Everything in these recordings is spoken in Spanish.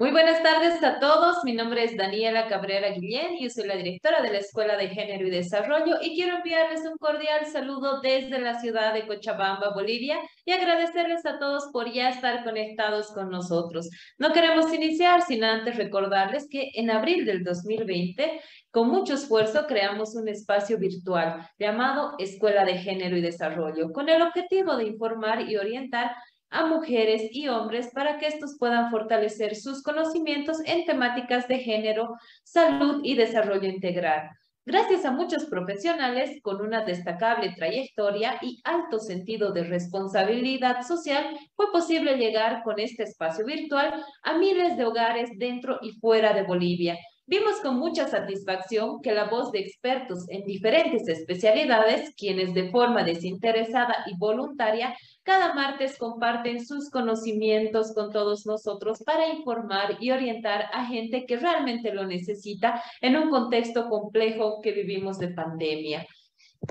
Muy buenas tardes a todos. Mi nombre es Daniela Cabrera Guillén y soy la directora de la Escuela de Género y Desarrollo y quiero enviarles un cordial saludo desde la ciudad de Cochabamba, Bolivia y agradecerles a todos por ya estar conectados con nosotros. No queremos iniciar sin antes recordarles que en abril del 2020 con mucho esfuerzo creamos un espacio virtual llamado Escuela de Género y Desarrollo, con el objetivo de informar y orientar a mujeres y hombres para que estos puedan fortalecer sus conocimientos en temáticas de género, salud y desarrollo integral. Gracias a muchos profesionales con una destacable trayectoria y alto sentido de responsabilidad social, fue posible llegar con este espacio virtual a miles de hogares dentro y fuera de Bolivia Vimos con mucha satisfacción que la voz de expertos en diferentes especialidades, quienes de forma desinteresada y voluntaria, cada martes comparten sus conocimientos con todos nosotros para informar y orientar a gente que realmente lo necesita en un contexto complejo que vivimos de pandemia.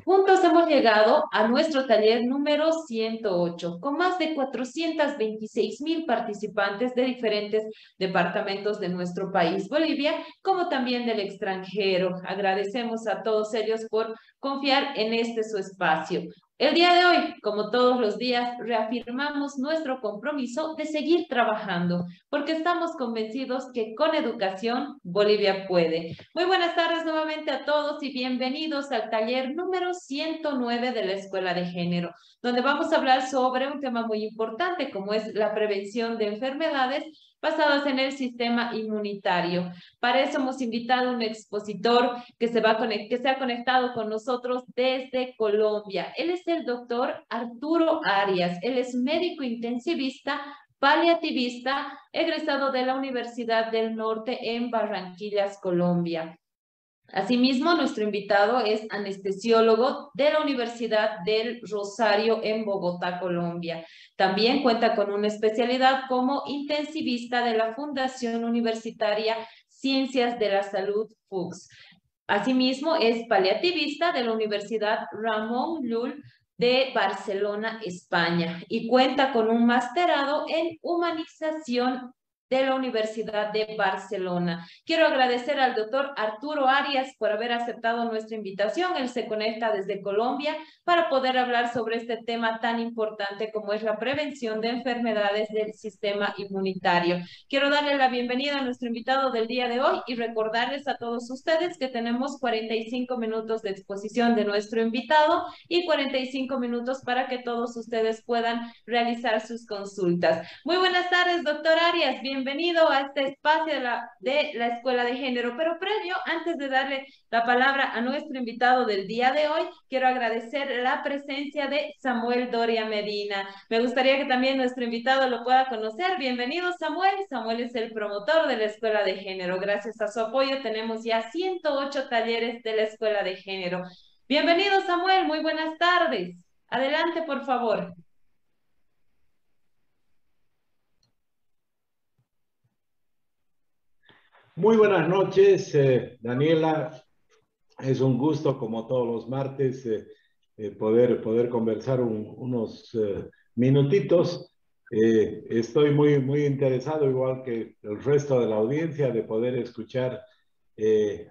Juntos hemos llegado a nuestro taller número 108, con más de 426 mil participantes de diferentes departamentos de nuestro país, Bolivia, como también del extranjero. Agradecemos a todos ellos por confiar en este su espacio. El día de hoy, como todos los días, reafirmamos nuestro compromiso de seguir trabajando, porque estamos convencidos que con educación Bolivia puede. Muy buenas tardes nuevamente a todos y bienvenidos al taller número 109 de la Escuela de Género, donde vamos a hablar sobre un tema muy importante como es la prevención de enfermedades basadas en el sistema inmunitario. Para eso hemos invitado a un expositor que se, ha conectado con nosotros desde Colombia. Él es el doctor Arturo Arias. Él es médico intensivista paliativista, egresado de la Universidad del Norte en Barranquillas, Colombia. Asimismo, nuestro invitado es anestesiólogo de la Universidad del Rosario en Bogotá, Colombia. También cuenta con una especialidad como intensivista de la Fundación Universitaria Ciencias de la Salud FUCS. Asimismo, es paliativista de la Universidad Ramón Llull de Barcelona, España, y cuenta con un masterado en humanización de la Universidad de Barcelona. Quiero agradecer al doctor Arturo Arias por haber aceptado nuestra invitación. Él se conecta desde Colombia para poder hablar sobre este tema tan importante como es la prevención de enfermedades del sistema inmunitario. Quiero darle la bienvenida a nuestro invitado del día de hoy y recordarles a todos ustedes que tenemos 45 minutos de exposición de nuestro invitado y 45 minutos para que todos ustedes puedan realizar sus consultas. Muy buenas tardes, doctor Arias. Bienvenido bienvenido a este espacio de la, Escuela de Género. Pero previo, antes de darle la palabra a nuestro invitado del día de hoy, quiero agradecer la presencia de Samuel Doria Medina. Me gustaría que también nuestro invitado lo pueda conocer. Bienvenido, Samuel. Samuel es el promotor de la Escuela de Género. Gracias a su apoyo tenemos ya 108 talleres de la Escuela de Género. Bienvenido, Samuel. Muy buenas tardes. Adelante, por favor. Muy buenas noches, eh, Daniela. Es un gusto, como todos los martes, eh, eh, poder, poder conversar unos minutitos. estoy muy, muy interesado, igual que el resto de la audiencia, de poder escuchar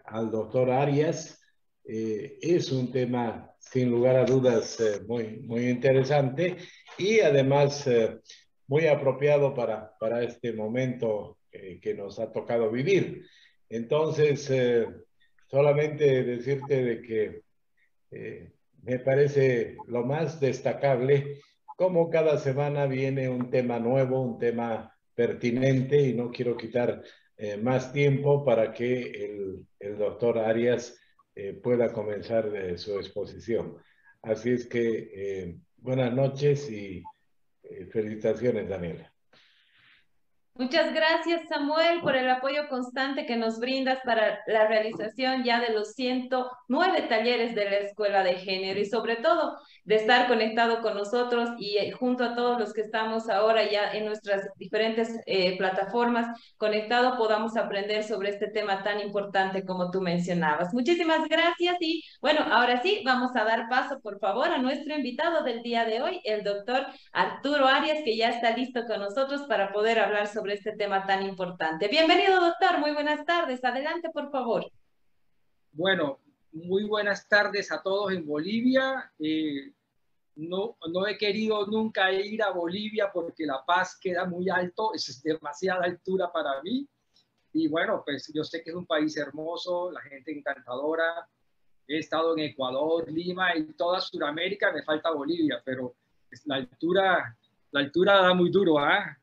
al doctor Arias. es un tema, sin lugar a dudas, muy, muy interesante y además muy apropiado para, para este momento eh, que nos ha tocado vivir. Entonces, eh, solamente decirte de que eh, me parece lo más destacable como cada semana viene un tema nuevo, un tema pertinente y no quiero quitar más tiempo para que el, el doctor Arias pueda comenzar su exposición. Así es que buenas noches y felicitaciones, Daniela. Muchas gracias, Samuel, por el apoyo constante que nos brindas para la realización ya de los 109 talleres de la Escuela de Género y sobre todo de estar conectado con nosotros y eh, junto a todos los que estamos ahora ya en nuestras diferentes eh, plataformas conectado podamos aprender sobre este tema tan importante como tú mencionabas. Muchísimas gracias y bueno, ahora sí, vamos a dar paso por favor a nuestro invitado del día de hoy, el doctor Arturo Arias, que ya está listo con nosotros para poder hablar sobre sobre este tema tan importante. Bienvenido, doctor. Muy buenas tardes. Adelante, por favor. Bueno, muy buenas tardes a todos en Bolivia. Eh, no, no he querido nunca ir a Bolivia porque La Paz queda muy alto, es demasiada altura para mí. Y bueno, pues yo sé que es un país hermoso, la gente encantadora. He estado en Ecuador, Lima y toda Sudamérica, me falta Bolivia, pero la altura, la altura da muy duro, ¿ah?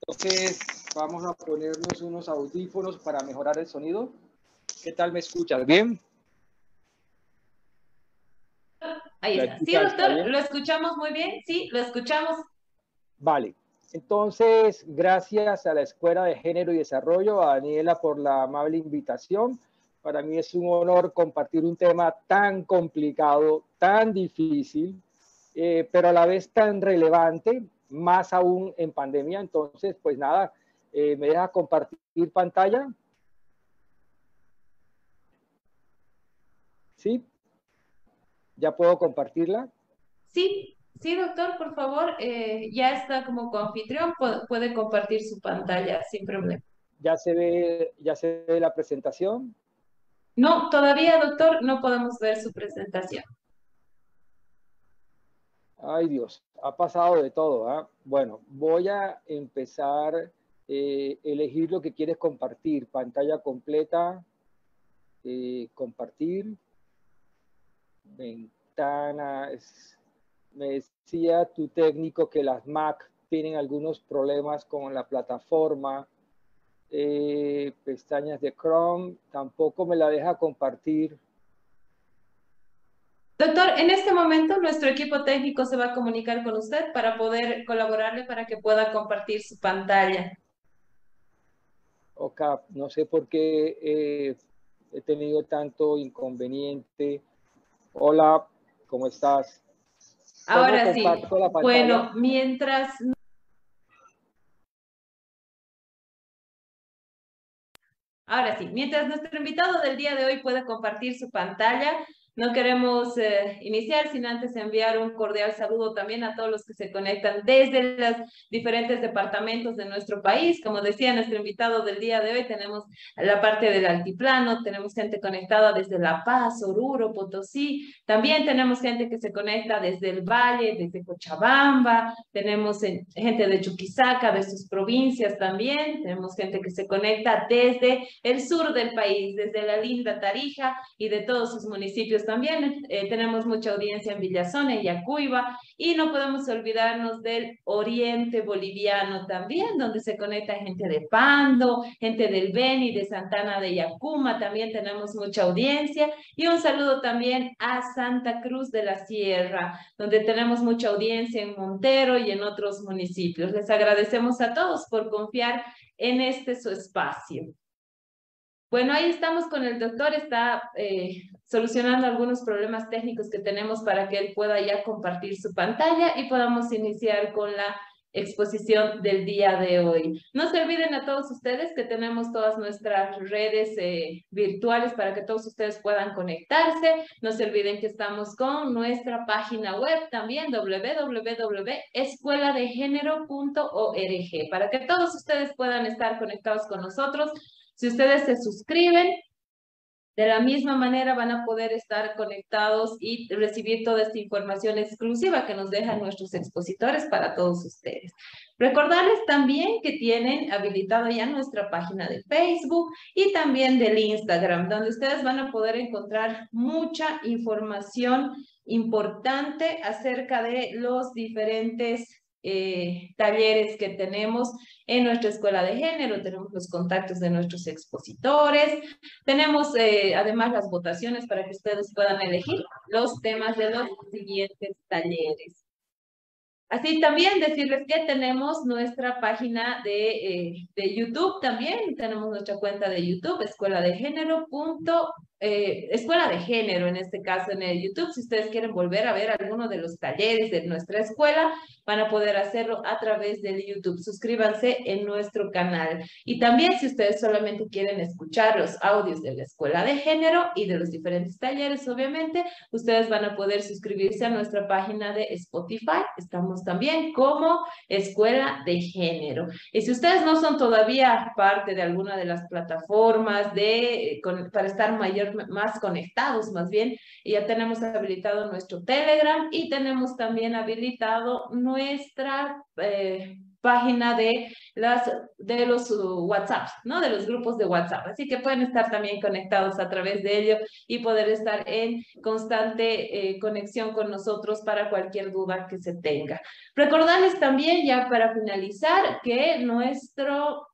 Entonces, vamos a ponernos unos audífonos para mejorar el sonido. ¿Qué tal me escuchas? ¿Bien? Ahí está. Sí, doctor, lo escuchamos muy bien. Sí, lo escuchamos. Vale. Entonces, gracias a la Escuela de Género y Desarrollo, a Daniela por la amable invitación. Para mí es un honor compartir un tema tan complicado, tan difícil, eh, pero a la vez tan relevante, más aún en pandemia. Entonces, pues nada, eh, me deja compartir pantalla. ¿Sí? ¿Ya puedo compartirla? Sí, sí, doctor, por favor, eh, ya está como coanfitrión, puede, compartir su pantalla sin problema. ¿Ya se ve, ya se ve la presentación? No, todavía, doctor, no podemos ver su presentación. Ay, Dios, ha pasado de todo. ¿ah? Bueno, voy a empezar eh, elegir lo que quieres compartir. Pantalla completa, eh, compartir ventanas. Me decía tu técnico que las Mac tienen algunos problemas con la plataforma. Eh, pestañas de Chrome, tampoco me la deja compartir. Doctor, en este momento nuestro equipo técnico se va a comunicar con usted para poder colaborarle para que pueda compartir su pantalla. Ok, no sé por qué eh, he tenido tanto inconveniente. Hola, ¿cómo estás? Ahora sí. Bueno, mientras... Ahora sí, mientras nuestro invitado del día de hoy puede compartir su pantalla, no queremos eh, iniciar sin antes enviar un cordial saludo también a todos los que se conectan desde los diferentes departamentos de nuestro país. Como decía nuestro invitado del día de hoy, tenemos la parte del altiplano, tenemos gente conectada desde La Paz, Oruro, Potosí. También tenemos gente que se conecta desde el Valle, desde Cochabamba. Tenemos gente de Chuquisaca, de sus provincias también. Tenemos gente que se conecta desde el sur del país, desde la linda Tarija y de todos sus municipios también. Eh, tenemos mucha audiencia en Villazón, en Yacuiba, y no podemos olvidarnos del oriente boliviano también, donde se conecta gente de Pando, gente del Beni, de Santana de Yacuma, también tenemos mucha audiencia. Y un saludo también a Santa Cruz de la Sierra, donde tenemos mucha audiencia en Montero y en otros municipios. Les agradecemos a todos por confiar en este su espacio. Bueno, ahí estamos con el doctor, está eh, solucionando algunos problemas técnicos que tenemos para que él pueda ya compartir su pantalla y podamos iniciar con la exposición del día de hoy. No se olviden a todos ustedes que tenemos todas nuestras redes eh, virtuales para que todos ustedes puedan conectarse. No se olviden que estamos con nuestra página web también www.escueladegénero.org para que todos ustedes puedan estar conectados con nosotros si ustedes se suscriben, de la misma manera van a poder estar conectados y recibir toda esta información exclusiva que nos dejan nuestros expositores para todos ustedes. Recordarles también que tienen habilitada ya nuestra página de Facebook y también del Instagram, donde ustedes van a poder encontrar mucha información importante acerca de los diferentes eh, talleres que tenemos en nuestra escuela de género, tenemos los contactos de nuestros expositores, tenemos eh, además las votaciones para que ustedes puedan elegir los temas de los siguientes talleres. Así también decirles que tenemos nuestra página de, eh, de YouTube también, tenemos nuestra cuenta de YouTube, escuela de género eh, escuela de género, en este caso en el YouTube. Si ustedes quieren volver a ver alguno de los talleres de nuestra escuela, van a poder hacerlo a través del YouTube. Suscríbanse en nuestro canal. Y también si ustedes solamente quieren escuchar los audios de la escuela de género y de los diferentes talleres, obviamente, ustedes van a poder suscribirse a nuestra página de Spotify. Estamos también como Escuela de Género. Y si ustedes no son todavía parte de alguna de las plataformas de, para estar mayor, más conectados, más bien, ya tenemos habilitado nuestro Telegram y tenemos también habilitado nuestra eh, página de, las, de los WhatsApp, ¿no? De los grupos de WhatsApp. Así que pueden estar también conectados a través de ello y poder estar en constante eh, conexión con nosotros para cualquier duda que se tenga. Recordarles también, ya para finalizar, que nuestro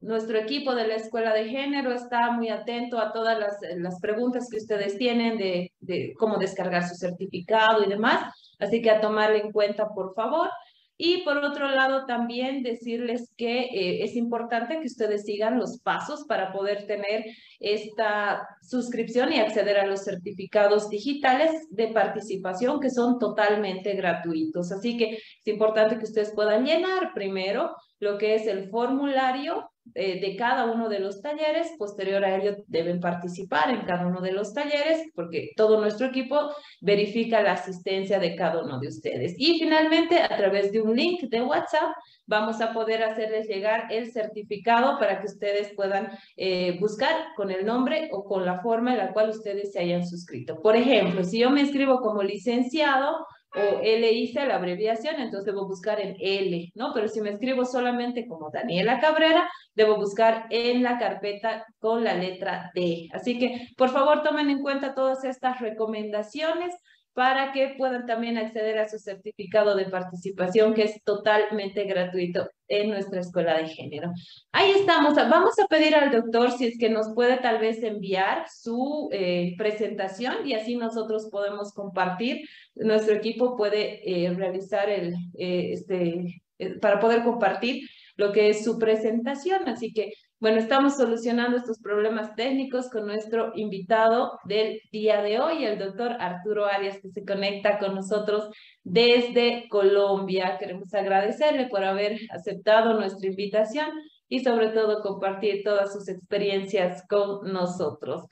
nuestro equipo de la Escuela de Género está muy atento a todas las, las preguntas que ustedes tienen de, de, cómo descargar su certificado y demás, así que a tomarle en cuenta, por favor. Y por otro lado, también decirles que eh, es importante que ustedes sigan los pasos para poder tener esta suscripción y acceder a los certificados digitales de participación que son totalmente gratuitos. Así que es importante que ustedes puedan llenar primero lo que es el formulario eh, de cada uno de los talleres. Posterior a ello deben participar en cada uno de los talleres porque todo nuestro equipo verifica la asistencia de cada uno de ustedes. Y finalmente, a través de un link de WhatsApp, vamos a poder hacerles llegar el certificado para que ustedes puedan eh, buscar con el nombre o con la forma en la cual ustedes se hayan suscrito. Por ejemplo, si yo me inscribo como licenciado, o L hice la abreviación, entonces debo buscar en L, ¿no? Pero si me escribo solamente como Daniela Cabrera, debo buscar en la carpeta con la letra D. Así que, por favor, tomen en cuenta todas estas recomendaciones para que puedan también acceder a su certificado de participación, que es totalmente gratuito en nuestra escuela de género. Ahí estamos. Vamos a pedir al doctor si es que nos puede tal vez enviar su eh, presentación y así nosotros podemos compartir. Nuestro equipo puede eh, realizar el, eh, este, para poder compartir lo que es su presentación. Así que bueno, estamos solucionando estos problemas técnicos con nuestro invitado del día de hoy, el doctor Arturo Arias, que se conecta con nosotros desde Colombia. Queremos agradecerle por haber aceptado nuestra invitación y sobre todo compartir todas sus experiencias con nosotros.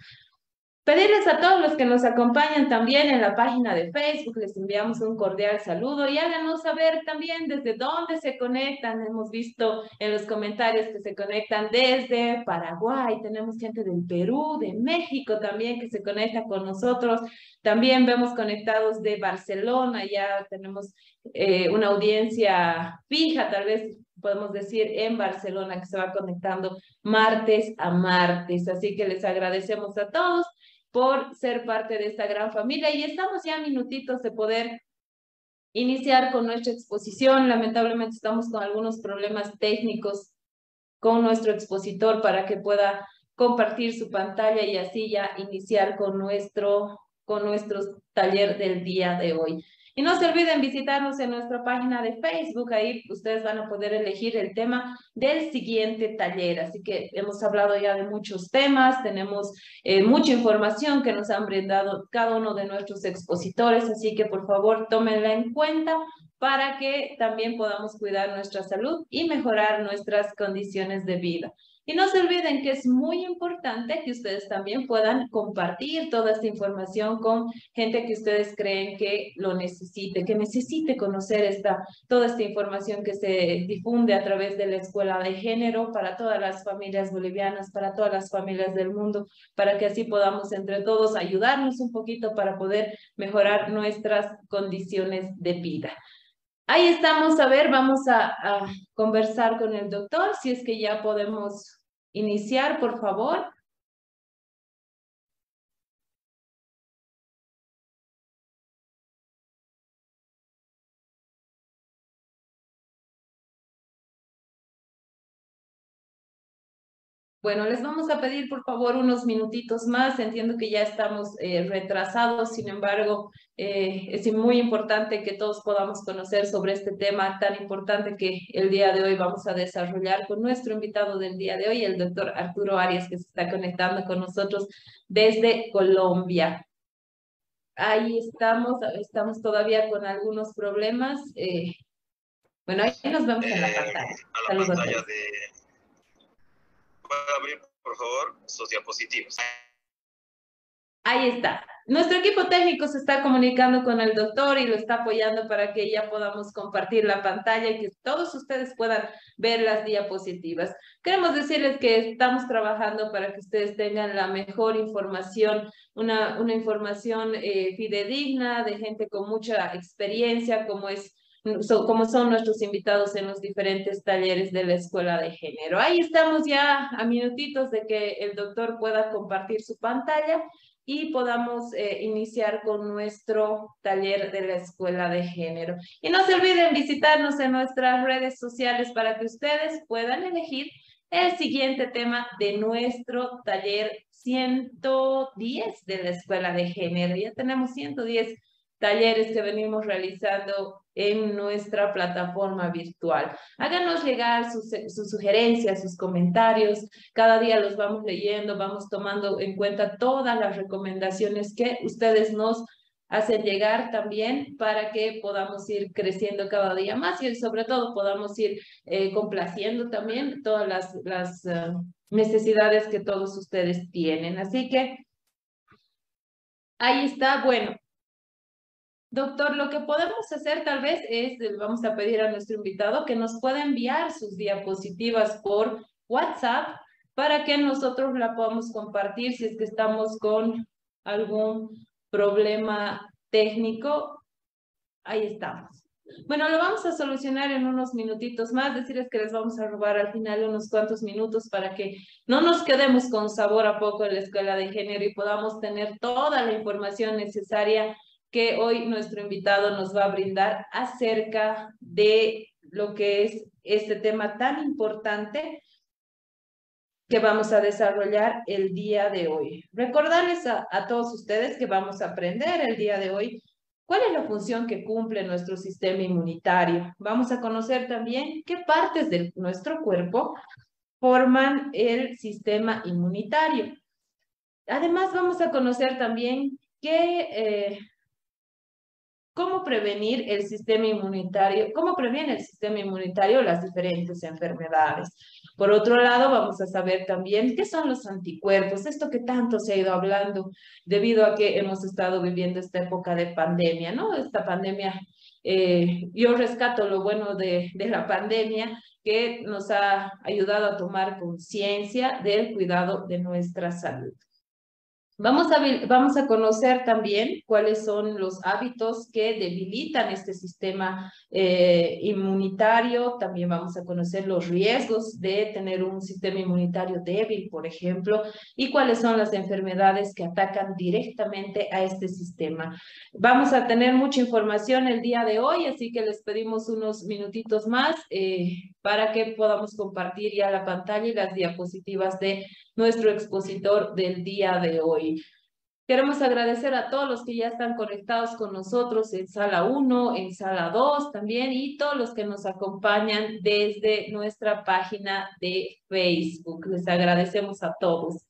Pedirles a todos los que nos acompañan también en la página de Facebook, les enviamos un cordial saludo y háganos saber también desde dónde se conectan. Hemos visto en los comentarios que se conectan desde Paraguay, tenemos gente del Perú, de México también que se conecta con nosotros. También vemos conectados de Barcelona, ya tenemos eh, una audiencia fija, tal vez podemos decir, en Barcelona, que se va conectando martes a martes. Así que les agradecemos a todos por ser parte de esta gran familia y estamos ya minutitos de poder iniciar con nuestra exposición. Lamentablemente estamos con algunos problemas técnicos con nuestro expositor para que pueda compartir su pantalla y así ya iniciar con nuestro, con nuestro taller del día de hoy. Y no se olviden visitarnos en nuestra página de Facebook, ahí ustedes van a poder elegir el tema del siguiente taller. Así que hemos hablado ya de muchos temas, tenemos eh, mucha información que nos han brindado cada uno de nuestros expositores, así que por favor tómenla en cuenta para que también podamos cuidar nuestra salud y mejorar nuestras condiciones de vida. Y no se olviden que es muy importante que ustedes también puedan compartir toda esta información con gente que ustedes creen que lo necesite, que necesite conocer esta, toda esta información que se difunde a través de la escuela de género para todas las familias bolivianas, para todas las familias del mundo, para que así podamos entre todos ayudarnos un poquito para poder mejorar nuestras condiciones de vida. Ahí estamos, a ver, vamos a, a, conversar con el doctor, si es que ya podemos iniciar, por favor. Bueno, les vamos a pedir por favor unos minutitos más. Entiendo que ya estamos eh, retrasados, sin embargo, eh, es muy importante que todos podamos conocer sobre este tema tan importante que el día de hoy vamos a desarrollar con nuestro invitado del día de hoy, el doctor Arturo Arias, que se está conectando con nosotros desde Colombia. Ahí estamos, estamos todavía con algunos problemas. Eh, bueno, ahí nos vemos en la pantalla. Saludos abrir, por favor, sus diapositivas. Ahí está. Nuestro equipo técnico se está comunicando con el doctor y lo está apoyando para que ya podamos compartir la pantalla y que todos ustedes puedan ver las diapositivas. Queremos decirles que estamos trabajando para que ustedes tengan la mejor información, una, una información eh, fidedigna de gente con mucha experiencia, como es como son nuestros invitados en los diferentes talleres de la Escuela de Género. Ahí estamos ya a minutitos de que el doctor pueda compartir su pantalla y podamos eh, iniciar con nuestro taller de la Escuela de Género. Y no se olviden visitarnos en nuestras redes sociales para que ustedes puedan elegir el siguiente tema de nuestro taller 110 de la Escuela de Género. Ya tenemos 110 talleres que venimos realizando en nuestra plataforma virtual. Háganos llegar sus, sugerencias, sus comentarios. Cada día los vamos leyendo, vamos tomando en cuenta todas las recomendaciones que ustedes nos hacen llegar también para que podamos ir creciendo cada día más y sobre todo podamos ir eh, complaciendo también todas las, las eh, necesidades que todos ustedes tienen. Así que ahí está. Bueno, Doctor, lo que podemos hacer tal vez es, vamos a pedir a nuestro invitado que nos pueda enviar sus diapositivas por WhatsApp para que nosotros la podamos compartir si es que estamos con algún problema técnico. Ahí estamos. Bueno, lo vamos a solucionar en unos minutitos más, decirles que les vamos a robar al final unos cuantos minutos para que no nos quedemos con sabor a poco en la escuela de género y podamos tener toda la información necesaria que hoy nuestro invitado nos va a brindar acerca de lo que es este tema tan importante que vamos a desarrollar el día de hoy. Recordarles a, todos ustedes que vamos a aprender el día de hoy cuál es la función que cumple nuestro sistema inmunitario. Vamos a conocer también qué partes de nuestro cuerpo forman el sistema inmunitario. Además, vamos a conocer también qué eh, cómo prevenir el sistema inmunitario, cómo previene el sistema inmunitario las diferentes enfermedades. Por otro lado, vamos a saber también qué son los anticuerpos, esto que tanto se ha ido hablando debido a que hemos estado viviendo esta época de pandemia, ¿no? Esta pandemia, eh, yo rescato lo bueno de, de la pandemia, que nos ha ayudado a tomar conciencia del cuidado de nuestra salud. Vamos a, vamos a conocer también cuáles son los hábitos que debilitan este sistema eh, inmunitario. También vamos a conocer los riesgos de tener un sistema inmunitario débil, por ejemplo, y cuáles son las enfermedades que atacan directamente a este sistema. Vamos a tener mucha información el día de hoy, así que les pedimos unos minutitos más eh, para que podamos compartir ya la pantalla y las diapositivas de nuestro expositor del día de hoy. Queremos agradecer a todos los que ya están conectados con nosotros en sala 1, en sala 2 también y todos los que nos acompañan desde nuestra página de Facebook. Les agradecemos a todos.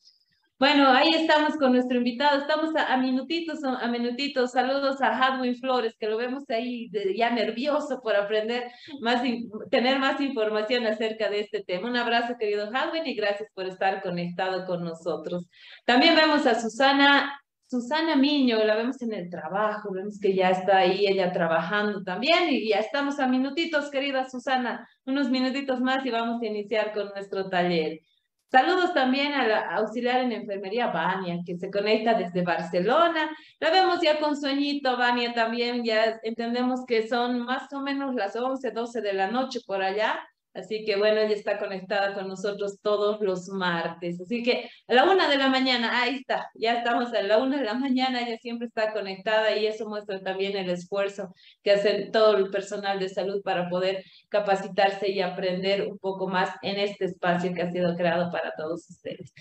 Bueno, ahí estamos con nuestro invitado. Estamos a, minutitos, a minutitos. Saludos a Hadwin Flores, que lo vemos ahí ya nervioso por aprender más, tener más información acerca de este tema. Un abrazo, querido Hadwin, y gracias por estar conectado con nosotros. También vemos a Susana Susana Miño, la vemos en el trabajo, vemos que ya está ahí ella trabajando también y ya estamos a minutitos, querida Susana, unos minutitos más y vamos a iniciar con nuestro taller. Saludos también a la auxiliar en enfermería, Vania, que se conecta desde Barcelona. La vemos ya con sueñito, Vania, también. Ya entendemos que son más o menos las 11, 12 de la noche por allá. Así que bueno, ella está conectada con nosotros todos los martes. Así que a la una de la mañana, ahí está, ya estamos a la una de la mañana, ella siempre está conectada y eso muestra también el esfuerzo que hace todo el personal de salud para poder capacitarse y aprender un poco más en este espacio que ha sido creado para todos ustedes.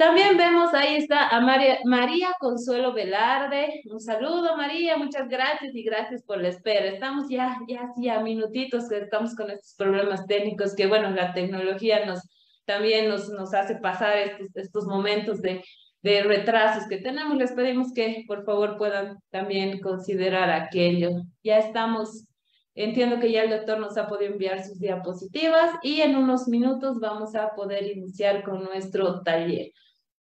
También vemos, ahí está a María, María Consuelo Velarde. Un saludo, María, muchas gracias y gracias por la espera. Estamos ya, ya así a minutitos que estamos con estos problemas técnicos que, bueno, la tecnología nos también nos, nos hace pasar estos, estos momentos de, de retrasos que tenemos. Les pedimos que, por favor, puedan también considerar aquello. Ya estamos Entiendo que ya el doctor nos ha podido enviar sus diapositivas y en unos minutos vamos a poder iniciar con nuestro taller.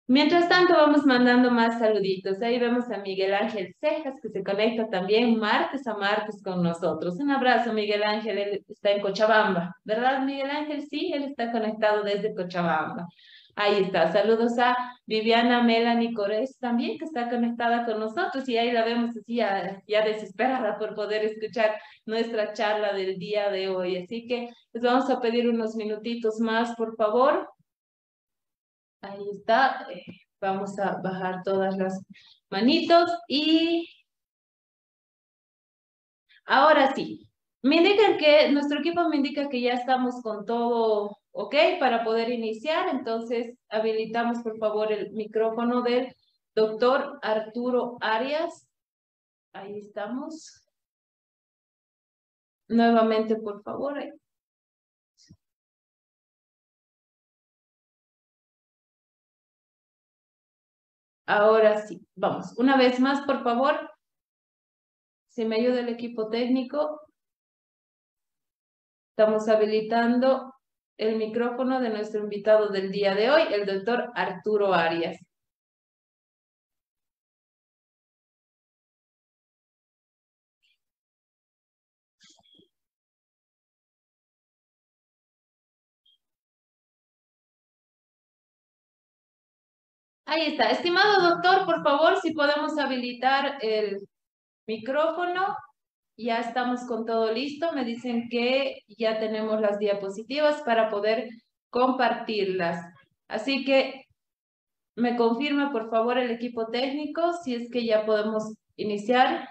Mientras tanto, vamos mandando más saluditos. Ahí vemos a Miguel Ángel Cejas, que se conecta también martes a martes con nosotros. Un abrazo, Miguel Ángel. Él está en Cochabamba, ¿verdad, Miguel Ángel? Sí, él está conectado desde Cochabamba. Ahí está. Saludos a Viviana Melanie Cores también, que está conectada con nosotros. Y ahí la vemos así ya, ya desesperada por poder escuchar nuestra charla del día de hoy. Así que les vamos a pedir unos minutitos más, por favor. Ahí está. Eh, vamos a bajar todas las manitos y ahora sí. Me indican que, nuestro equipo me indica que ya estamos con todo ok para poder iniciar. Entonces, habilitamos por favor el micrófono del doctor Arturo Arias. Ahí estamos. Nuevamente, por favor. Ahora sí, vamos. Una vez más, por favor, si me ayuda el equipo técnico. Estamos habilitando el micrófono de nuestro invitado del día de hoy, el doctor Arturo Arias. Ahí está. Estimado doctor, por favor, si podemos habilitar el micrófono. Ya estamos con todo listo. Me dicen que ya tenemos las diapositivas para poder compartirlas. Así que me confirma, por favor, el equipo técnico si es que ya podemos iniciar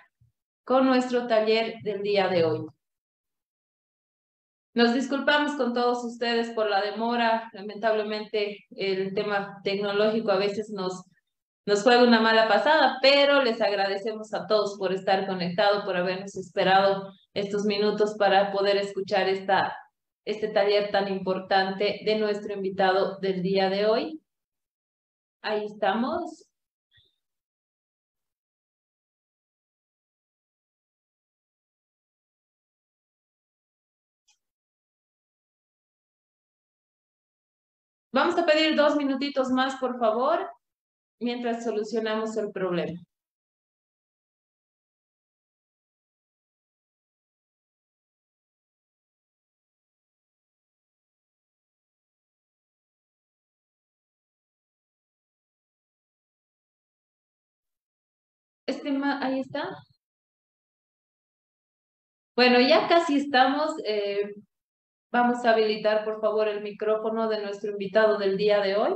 con nuestro taller del día de hoy. Nos disculpamos con todos ustedes por la demora. Lamentablemente el tema tecnológico a veces nos, nos juega una mala pasada, pero les agradecemos a todos por estar conectados, por habernos esperado estos minutos para poder escuchar esta, este taller tan importante de nuestro invitado del día de hoy. Ahí estamos. Vamos a pedir dos minutitos más, por favor, mientras solucionamos el problema. Este ahí está. Bueno, ya casi estamos. Eh, Vamos a habilitar, por favor, el micrófono de nuestro invitado del día de hoy.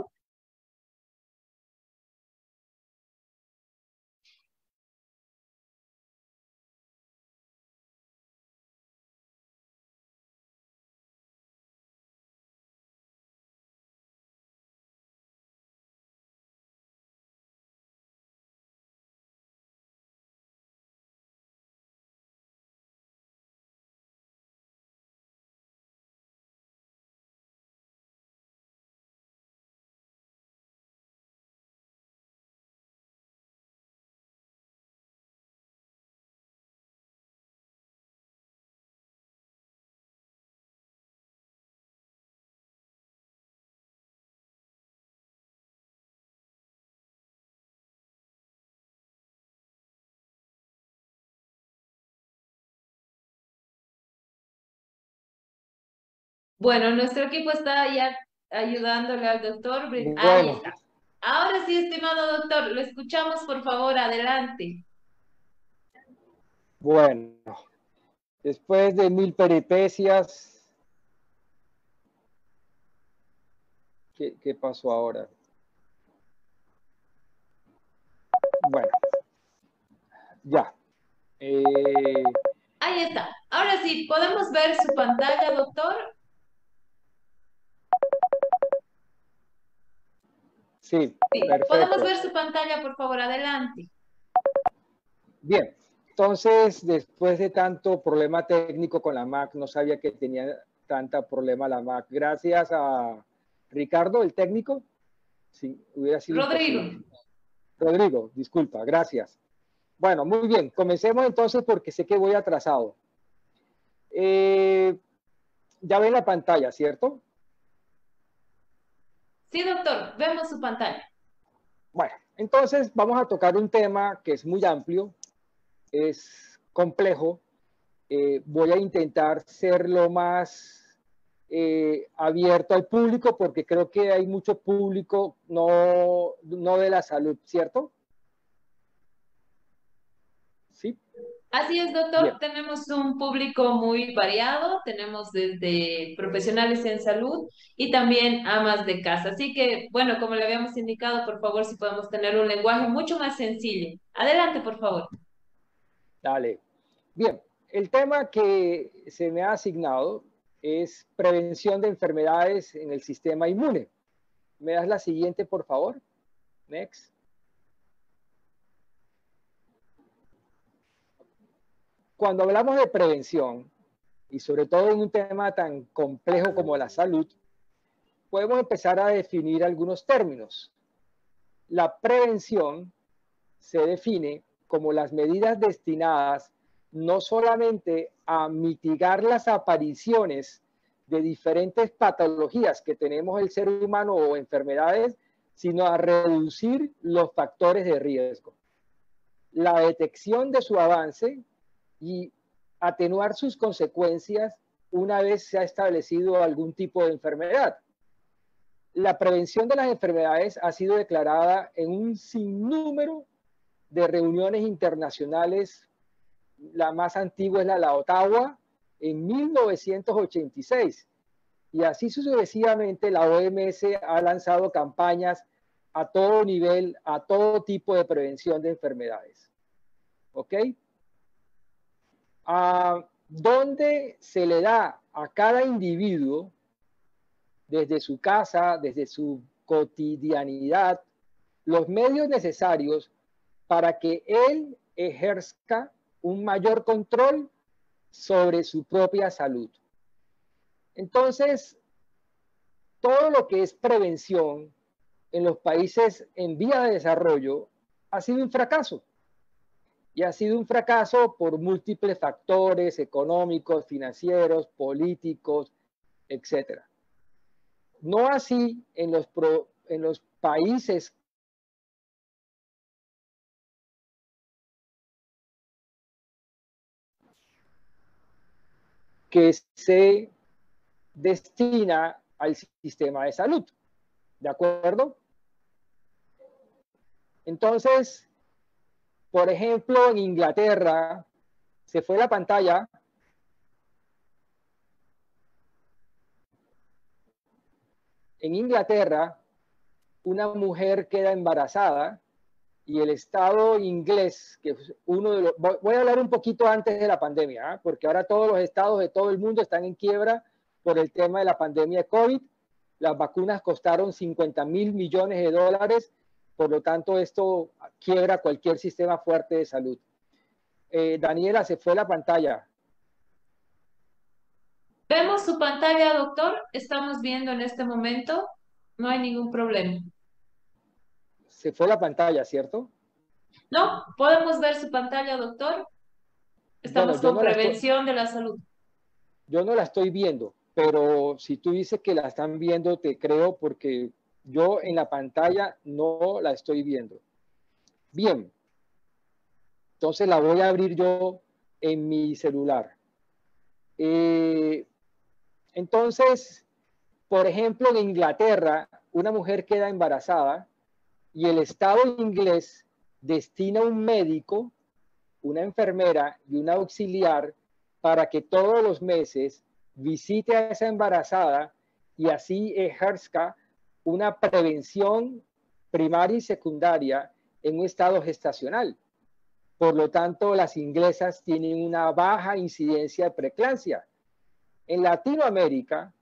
Bueno, nuestro equipo está ya ayudándole al doctor. Ahí está. Ahora sí, estimado doctor, lo escuchamos, por favor, adelante. Bueno, después de mil peripecias, ¿Qué, qué pasó ahora? Bueno, ya. Eh, Ahí está. Ahora sí, ¿podemos ver su pantalla, doctor? Sí, podemos ver su pantalla, por favor, adelante. Bien, entonces después de tanto problema técnico con la Mac, no sabía que tenía tanta problema la Mac. Gracias a Ricardo, el técnico. Sí, hubiera sido Rodrigo. imposible. Rodrigo, disculpa, gracias. Bueno, muy bien, comencemos entonces porque sé que voy atrasado. Eh, ya ven la pantalla, ¿cierto? Sí, doctor, vemos su pantalla. Bueno, entonces vamos a tocar un tema que es muy amplio, es complejo. Eh, voy a intentar ser lo más eh, abierto al público porque creo que hay mucho público no, no de la salud, ¿cierto? Sí. Así es, doctor. Bien. Tenemos un público muy variado. Tenemos desde profesionales en salud y también amas de casa. Así que, bueno, como le habíamos indicado, por favor, si podemos tener un lenguaje mucho más sencillo. Adelante, por favor. Dale. Bien, el tema que se me ha asignado es prevención de enfermedades en el sistema inmune. ¿Me das la siguiente, por favor? Next. Cuando hablamos de prevención, y sobre todo en un tema tan complejo como la salud, podemos empezar a definir algunos términos. La prevención se define como las medidas destinadas no solamente a mitigar las apariciones de diferentes patologías que tenemos el ser humano o enfermedades, sino a reducir los factores de riesgo. La detección de su avance y atenuar sus consecuencias una vez se ha establecido algún tipo de enfermedad. La prevención de las enfermedades ha sido declarada en un sinnúmero de reuniones internacionales. La más antigua es la de Ottawa en 1986. Y así sucesivamente la OMS ha lanzado campañas a todo nivel, a todo tipo de prevención de enfermedades. ¿Ok? A donde se le da a cada individuo, desde su casa, desde su cotidianidad, los medios necesarios para que él ejerza un mayor control sobre su propia salud. Entonces, todo lo que es prevención en los países en vía de desarrollo ha sido un fracaso y ha sido un fracaso por múltiples factores económicos, financieros, políticos, etc. No así en los, pro, en los países que se destina al sistema de salud. ¿De acuerdo? Entonces, por ejemplo, en Inglaterra, se fue la pantalla. En Inglaterra, una mujer queda embarazada y el Estado inglés, que es uno de los... Voy a hablar un poquito antes de la pandemia, ¿eh? porque ahora todos los estados de todo el mundo están en quiebra por el tema de la pandemia de COVID. Las vacunas costaron 50 mil millones de dólares por lo tanto, esto quiebra cualquier sistema fuerte de salud. Eh, Daniela, se fue la pantalla. Vemos su pantalla, doctor. Estamos viendo en este momento. No hay ningún problema. Se fue la pantalla, ¿cierto? No, podemos ver su pantalla, doctor. Estamos bueno, con no prevención de la salud. Yo no la estoy viendo, pero si tú dices que la están viendo, te creo porque yo en la pantalla no la estoy viendo. Bien. Entonces la voy a abrir yo en mi celular. Eh, entonces, por ejemplo, en Inglaterra, una mujer queda embarazada y el Estado inglés destina un médico, una enfermera y un auxiliar para que todos los meses visite a esa embarazada y así ejerza una prevención primaria y secundaria en un estado gestacional. Por lo tanto, las inglesas tienen una baja incidencia de preeclampsia. En Latinoamérica,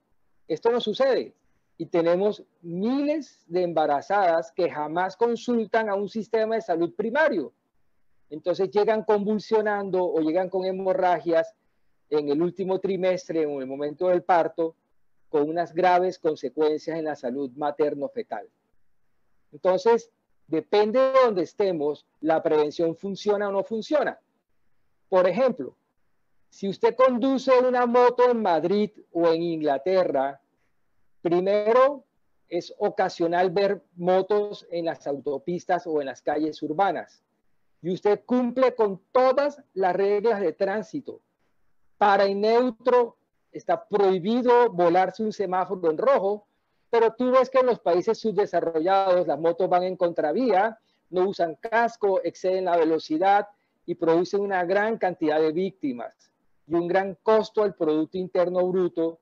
esto no sucede y tenemos miles de embarazadas que jamás consultan a un sistema de salud primario. Entonces llegan convulsionando o llegan con hemorragias en el último trimestre o en el momento del parto con unas graves consecuencias en la salud materno-fetal. Entonces, depende de donde estemos, la prevención funciona o no funciona. Por ejemplo, si usted conduce una moto en Madrid o en Inglaterra, primero es ocasional ver motos en las autopistas o en las calles urbanas. Y usted cumple con todas las reglas de tránsito. Para y neutro está prohibido volarse un semáforo en rojo, pero tú ves que en los países subdesarrollados las motos van en contravía, no usan casco, exceden la velocidad y producen una gran cantidad de víctimas y un gran costo al Producto Interno Bruto,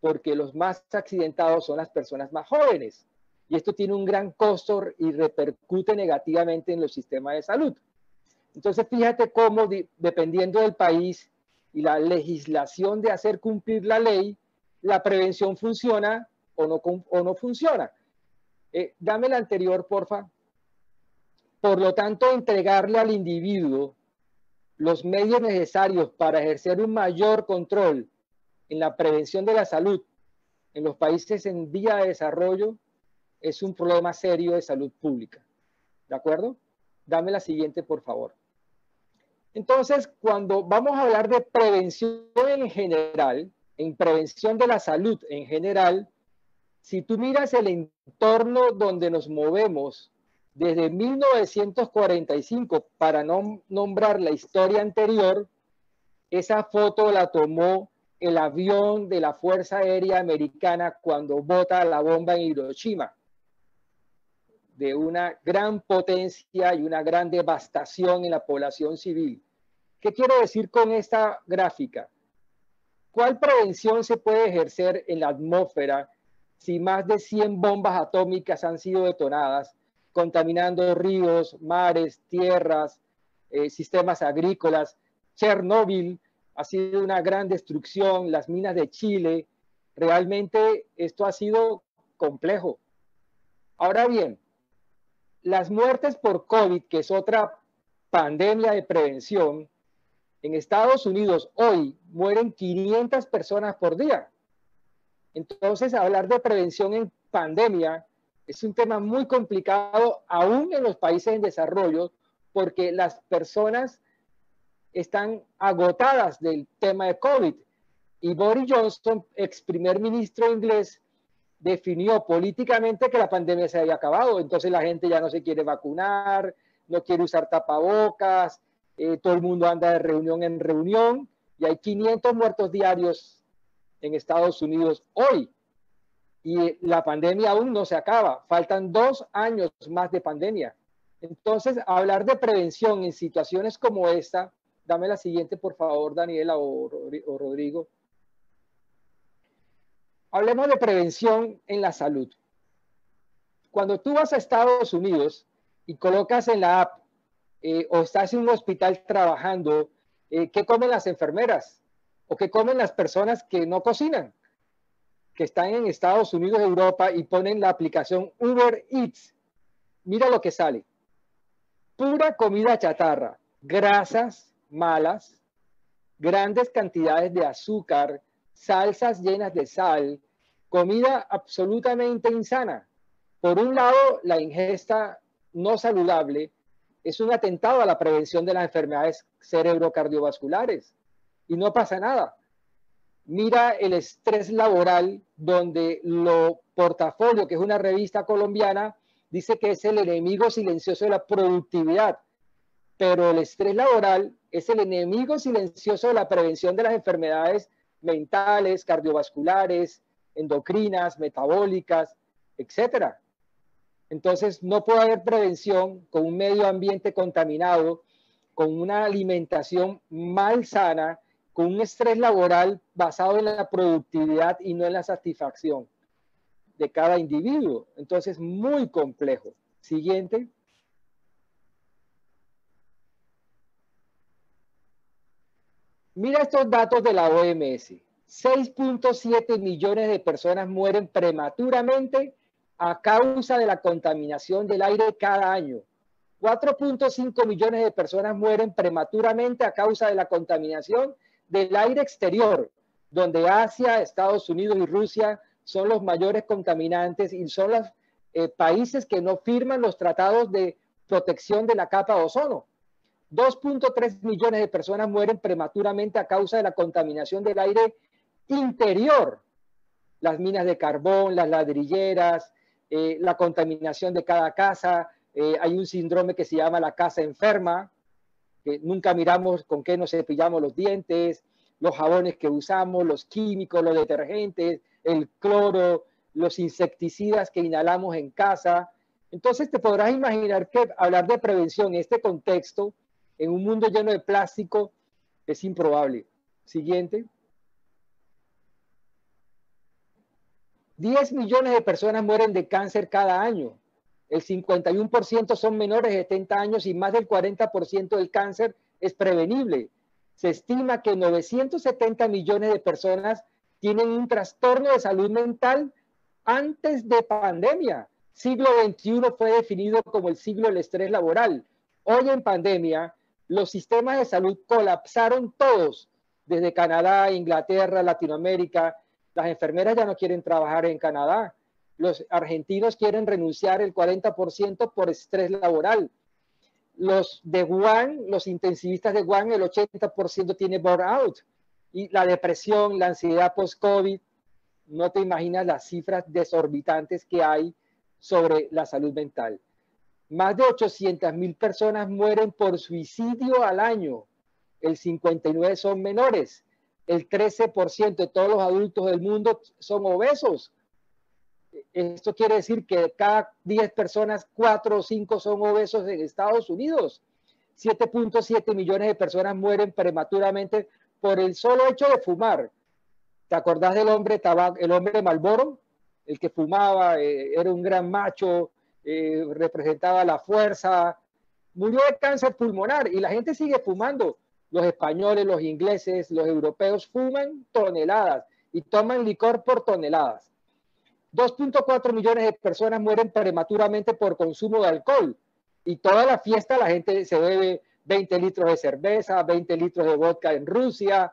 porque los más accidentados son las personas más jóvenes. Y esto tiene un gran costo y repercute negativamente en los sistemas de salud. Entonces, fíjate cómo, dependiendo del país y la legislación de hacer cumplir la ley, la prevención funciona o no, o no funciona. Eh, dame la anterior, porfa. Por lo tanto, entregarle al individuo los medios necesarios para ejercer un mayor control en la prevención de la salud en los países en vía de desarrollo es un problema serio de salud pública. ¿De acuerdo? Dame la siguiente, por favor. Entonces, cuando vamos a hablar de prevención en general, en prevención de la salud en general, si tú miras el entorno donde nos movemos desde 1945, para no nombrar la historia anterior, esa foto la tomó el avión de la Fuerza Aérea Americana cuando bota la bomba en Hiroshima, de una gran potencia y una gran devastación en la población civil. ¿Qué quiero decir con esta gráfica? ¿Cuál prevención se puede ejercer en la atmósfera si más de 100 bombas atómicas han sido detonadas contaminando ríos, mares, tierras, eh, sistemas agrícolas. Chernóbil ha sido una gran destrucción, las minas de Chile. Realmente esto ha sido complejo. Ahora bien, las muertes por COVID, que es otra pandemia de prevención, en Estados Unidos hoy mueren 500 personas por día. Entonces, hablar de prevención en pandemia es un tema muy complicado aún en los países en desarrollo porque las personas están agotadas del tema de COVID. Y Boris Johnson, ex primer ministro inglés, definió políticamente que la pandemia se había acabado. Entonces la gente ya no se quiere vacunar, no quiere usar tapabocas, eh, todo el mundo anda de reunión en reunión y hay 500 muertos diarios en Estados Unidos hoy y la pandemia aún no se acaba. Faltan dos años más de pandemia. Entonces, hablar de prevención en situaciones como esta, dame la siguiente, por favor, Daniela o, o Rodrigo. Hablemos de prevención en la salud. Cuando tú vas a Estados Unidos y colocas en la app eh, o estás en un hospital trabajando, eh, ¿qué comen las enfermeras? ¿O qué comen las personas que no cocinan? que están en Estados Unidos, Europa y ponen la aplicación Uber Eats. Mira lo que sale. Pura comida chatarra, grasas malas, grandes cantidades de azúcar, salsas llenas de sal, comida absolutamente insana. Por un lado, la ingesta no saludable es un atentado a la prevención de las enfermedades cerebrocardiovasculares. Y no pasa nada. Mira el estrés laboral, donde lo portafolio, que es una revista colombiana, dice que es el enemigo silencioso de la productividad, pero el estrés laboral es el enemigo silencioso de la prevención de las enfermedades mentales, cardiovasculares, endocrinas, metabólicas, etc. Entonces, no puede haber prevención con un medio ambiente contaminado, con una alimentación mal sana, con un estrés laboral basado en la productividad y no en la satisfacción. de cada individuo. Entonces, muy complejo. Siguiente. Mira estos datos de la OMS. 6.7 millones de personas mueren prematuramente a causa de la contaminación del aire cada año. 4.5 millones de personas mueren prematuramente a causa de la contaminación del aire exterior, donde Asia, Estados Unidos y Rusia son los mayores contaminantes y son los eh, países que no firman los tratados de protección de la capa de ozono. 2.3 millones de personas mueren prematuramente a causa de la contaminación del aire interior. Las minas de carbón, las ladrilleras, eh, la contaminación de cada casa. Eh, hay un síndrome que se llama la casa enferma, que nunca miramos con qué nos cepillamos los dientes, los jabones que usamos, los químicos, los detergentes, el cloro, los insecticidas que inhalamos en casa. Entonces te podrás imaginar que hablar de prevención en este contexto, en un mundo lleno de plástico, es improbable. Siguiente. 10 millones de personas mueren de cáncer cada año. El 51% son menores de 70 años y más del 40% del cáncer es prevenible. Se estima que 970 millones de personas tienen un trastorno de salud mental antes de pandemia. Siglo XXI fue definido como el siglo del estrés laboral. Hoy en pandemia, los sistemas de salud colapsaron todos, desde Canadá, Inglaterra, Latinoamérica. Las enfermeras ya no quieren trabajar en Canadá. Los argentinos quieren renunciar el 40% por estrés laboral. Los de Wuhan, los intensivistas de Wuhan, el 80% tiene burnout. Y la depresión, la ansiedad post-COVID, no te imaginas las cifras desorbitantes que hay sobre la salud mental. Más de 800 mil personas mueren por suicidio al año. El 59 son menores. El 13% de todos los adultos del mundo son obesos. Esto quiere decir que cada 10 personas, 4 o 5 son obesos en Estados Unidos. 7.7 millones de personas mueren prematuramente por el solo hecho de fumar. ¿Te acordás del hombre tabaco, el hombre Malboro? El que fumaba, eh, era un gran macho, eh, representaba la fuerza. Murió de cáncer pulmonar y la gente sigue fumando. Los españoles, los ingleses, los europeos fuman toneladas y toman licor por toneladas. 2.4 millones de personas mueren prematuramente por consumo de alcohol. Y toda la fiesta la gente se bebe 20 litros de cerveza, 20 litros de vodka en Rusia.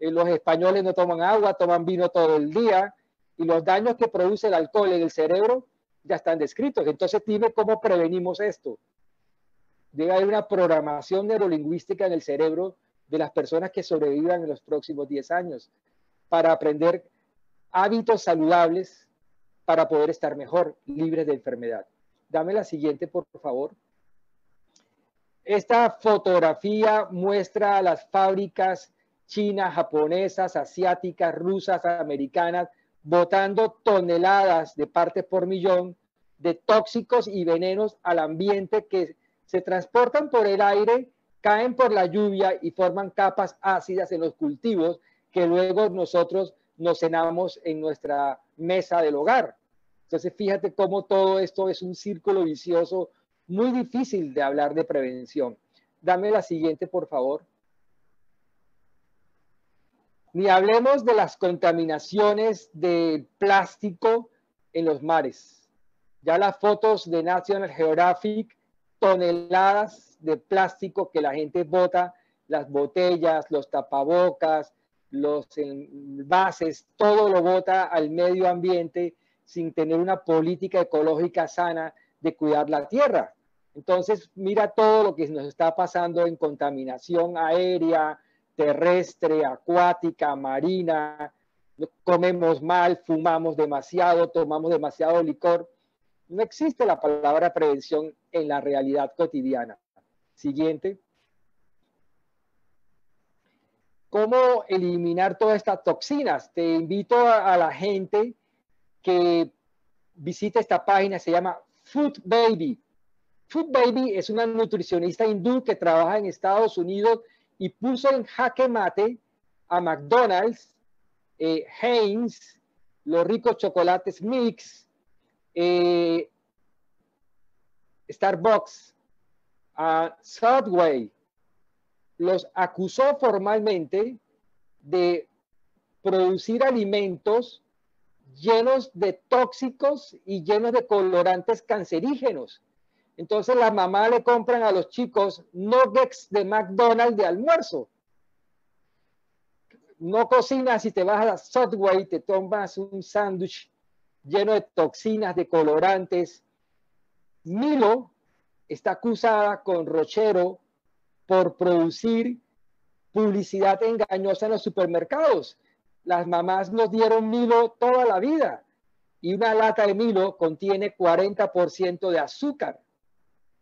Eh, los españoles no toman agua, toman vino todo el día. Y los daños que produce el alcohol en el cerebro ya están descritos. Entonces dime cómo prevenimos esto. Debe haber una programación neurolingüística en el cerebro de las personas que sobrevivan en los próximos 10 años para aprender hábitos saludables para poder estar mejor, libres de enfermedad. Dame la siguiente, por favor. Esta fotografía muestra las fábricas chinas, japonesas, asiáticas, rusas, americanas, botando toneladas de partes por millón de tóxicos y venenos al ambiente que se transportan por el aire, caen por la lluvia y forman capas ácidas en los cultivos que luego nosotros nos cenamos en nuestra mesa del hogar. Entonces, fíjate cómo todo esto es un círculo vicioso muy difícil de hablar de prevención. Dame la siguiente, por favor. Ni hablemos de las contaminaciones de plástico en los mares. Ya las fotos de National Geographic, toneladas de plástico que la gente bota, las botellas, los tapabocas, los envases, todo lo bota al medio ambiente sin tener una política ecológica sana de cuidar la tierra. Entonces, mira todo lo que nos está pasando en contaminación aérea, terrestre, acuática, marina. Comemos mal, fumamos demasiado, tomamos demasiado licor. No existe la palabra prevención en la realidad cotidiana. Siguiente. ¿Cómo eliminar todas estas toxinas? Te invito a, la gente que visite esta página, se llama Food Baby. Food Baby es una nutricionista hindú que trabaja en Estados Unidos y puso en jaque mate a McDonald's, eh, Heinz, los ricos chocolates mix, eh, Starbucks, a Subway, los acusó formalmente de producir alimentos llenos de tóxicos y llenos de colorantes cancerígenos. Entonces las mamás le compran a los chicos nuggets de McDonald's de almuerzo. No cocinas y te vas a Subway, te tomas un sándwich lleno de toxinas, de colorantes. Milo está acusada con Rochero por producir publicidad engañosa en los supermercados. Las mamás nos dieron Milo toda la vida y una lata de Milo contiene 40% de azúcar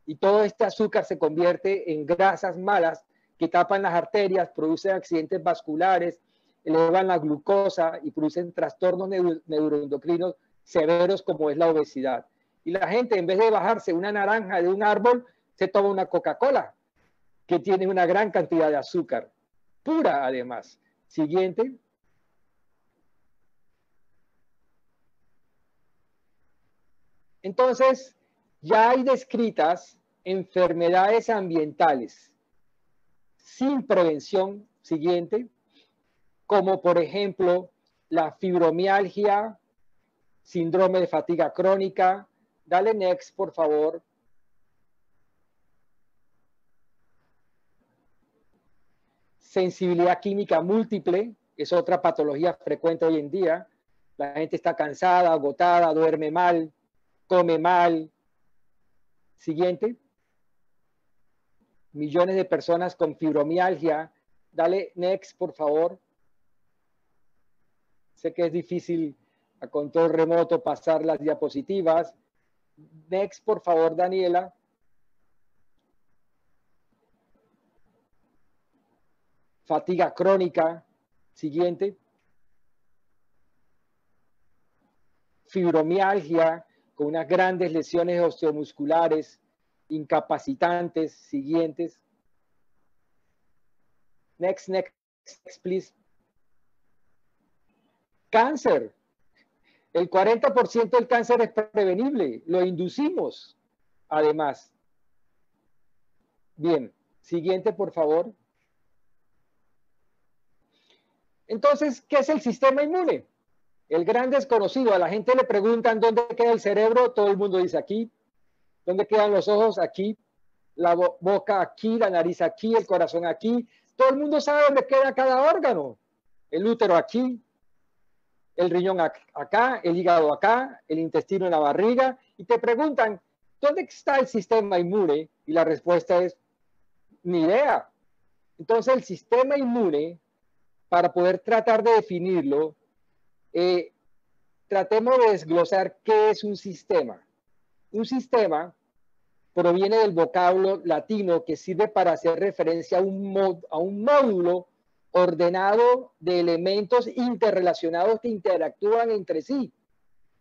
y todo este azúcar se convierte en grasas malas que tapan las arterias, producen accidentes vasculares, elevan la glucosa y producen trastornos neuroendocrinos severos como es la obesidad. Y la gente en vez de bajarse una naranja de un árbol, se toma una Coca-Cola que tiene una gran cantidad de azúcar, pura además. Siguiente. Entonces, ya hay descritas enfermedades ambientales sin prevención siguiente, como por ejemplo la fibromialgia, síndrome de fatiga crónica. Dale next, por favor. Sensibilidad química múltiple es otra patología frecuente hoy en día. La gente está cansada, agotada, duerme mal, come mal. Siguiente. Millones de personas con fibromialgia. Dale next, por favor. Sé que es difícil a control remoto pasar las diapositivas. Next, por favor, Daniela. Fatiga crónica. Siguiente. Fibromialgia con unas grandes lesiones osteomusculares incapacitantes. Siguientes. Next, next, next, please. Cáncer. El 40% del cáncer es prevenible, lo inducimos, además. Bien, siguiente, por favor. Entonces, ¿qué es el sistema inmune? El gran desconocido. A la gente le preguntan dónde queda el cerebro, todo el mundo dice aquí. ¿Dónde quedan los ojos? Aquí. La boca aquí, la nariz aquí, el corazón aquí. Todo el mundo sabe dónde queda cada órgano. El útero aquí, el riñón acá, el hígado acá, el intestino en la barriga, y te preguntan, ¿dónde está el sistema inmune? Y la respuesta es, ni idea. Entonces el sistema inmune, para poder tratar de definirlo, eh, tratemos de desglosar qué es un sistema. Un sistema proviene del vocablo latino que sirve para hacer referencia a un, a un módulo ordenado de elementos interrelacionados que interactúan entre sí,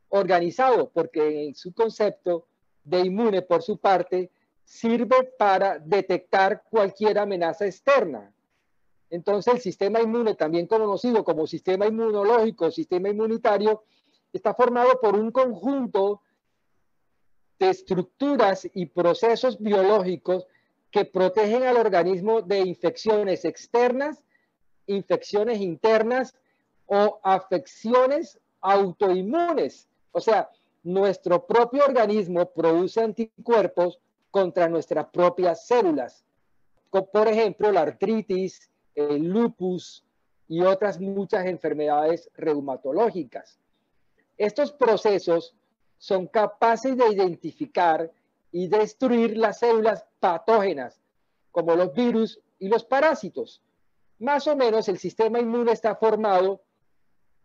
organizado, porque en su concepto de inmune, por su parte, sirve para detectar cualquier amenaza externa. Entonces, el sistema inmune, también conocido como sistema inmunológico, sistema inmunitario, está formado por un conjunto de estructuras y procesos biológicos que protegen al organismo de infecciones externas infecciones internas o afecciones autoinmunes. O sea, nuestro propio organismo produce anticuerpos contra nuestras propias células. Por ejemplo, la artritis, el lupus y otras muchas enfermedades reumatológicas. Estos procesos son capaces de identificar y destruir las células patógenas, como los virus y los parásitos más o menos el sistema inmune está formado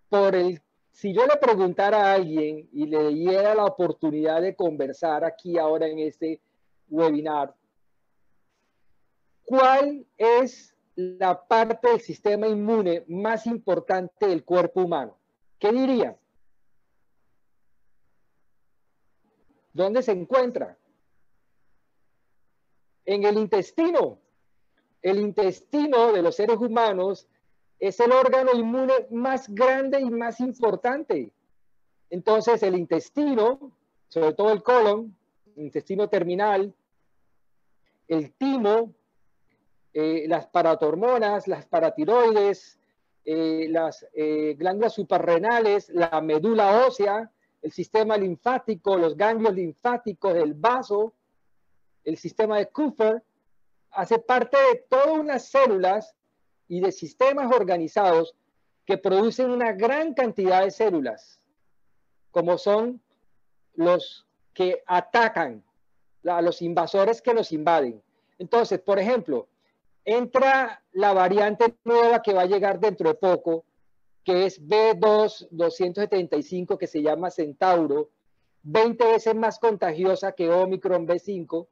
por el, si yo le preguntara a alguien y le diera la oportunidad de conversar aquí ahora en este webinar, ¿cuál es la parte del sistema inmune más importante del cuerpo humano? ¿Qué diría? ¿Dónde se encuentra? En el intestino. El intestino de los seres humanos es el órgano inmune más grande y más importante. Entonces el intestino, sobre todo el colon, intestino terminal, el timo, eh, las paratormonas, las paratiroides, eh, las eh, glándulas suprarrenales, la médula ósea, el sistema linfático, los ganglios linfáticos, el vaso, el sistema de Kupfer, hace parte de todas unas células y de sistemas organizados que producen una gran cantidad de células, como son los que atacan, a los invasores que nos invaden. Entonces, por ejemplo, entra la variante nueva que va a llegar dentro de poco, que es B2-275, que se llama Centauro, 20 veces más contagiosa que Omicron B5.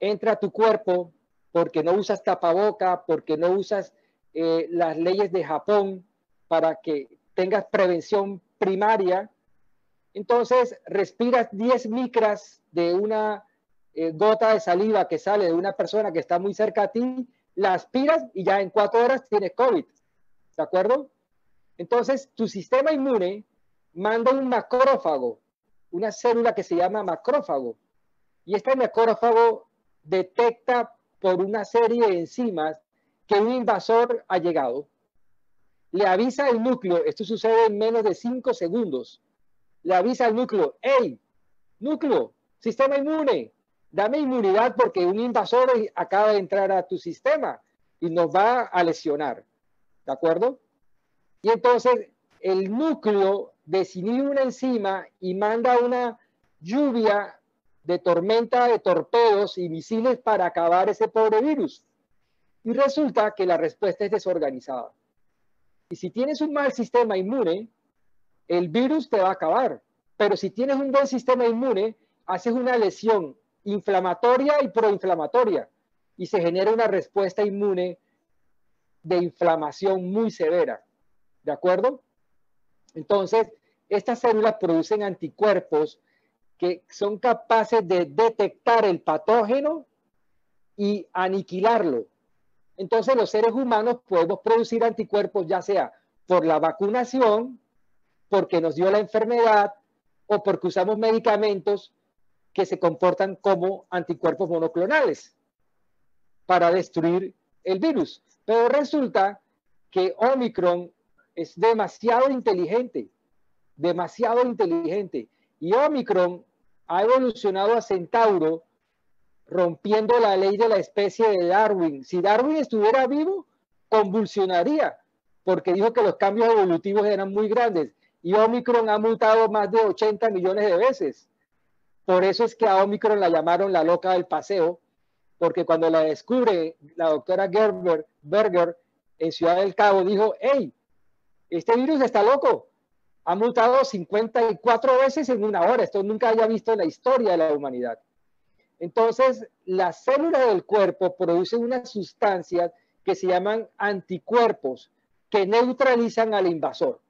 Entra a tu cuerpo porque no usas tapaboca, porque no usas eh, las leyes de Japón para que tengas prevención primaria. Entonces, respiras 10 micras de una eh, gota de saliva que sale de una persona que está muy cerca a ti, la aspiras y ya en cuatro horas tienes COVID. ¿De acuerdo? Entonces, tu sistema inmune manda un macrófago, una célula que se llama macrófago. Y este macrófago detecta por una serie de enzimas que un invasor ha llegado. Le avisa al núcleo, esto sucede en menos de cinco segundos. Le avisa al núcleo, hey, núcleo, sistema inmune, dame inmunidad porque un invasor acaba de entrar a tu sistema y nos va a lesionar. ¿De acuerdo? Y entonces el núcleo desinhibe una enzima y manda una lluvia de tormenta de torpedos y misiles para acabar ese pobre virus. Y resulta que la respuesta es desorganizada. Y si tienes un mal sistema inmune, el virus te va a acabar. Pero si tienes un buen sistema inmune, haces una lesión inflamatoria y proinflamatoria y se genera una respuesta inmune de inflamación muy severa. ¿De acuerdo? Entonces, estas células producen anticuerpos que son capaces de detectar el patógeno y aniquilarlo. Entonces, los seres humanos podemos producir anticuerpos ya sea por la vacunación, porque nos dio la enfermedad o porque usamos medicamentos que se comportan como anticuerpos monoclonales para destruir el virus. Pero resulta que Omicron es demasiado inteligente, demasiado inteligente. Y Omicron ha evolucionado a Centauro rompiendo la ley de la especie de Darwin. Si Darwin estuviera vivo, convulsionaría, porque dijo que los cambios evolutivos eran muy grandes. Y Omicron ha mutado más de 80 millones de veces. Por eso es que a Omicron la llamaron la loca del paseo, porque cuando la descubre la doctora Gerber, Berger en Ciudad del Cabo, dijo, hey, este virus está loco, ha mutado 54 veces en una hora, esto nunca haya visto en la historia de la humanidad. Entonces, las células del cuerpo producen unas sustancias que se llaman anticuerpos, que neutralizan al invasor.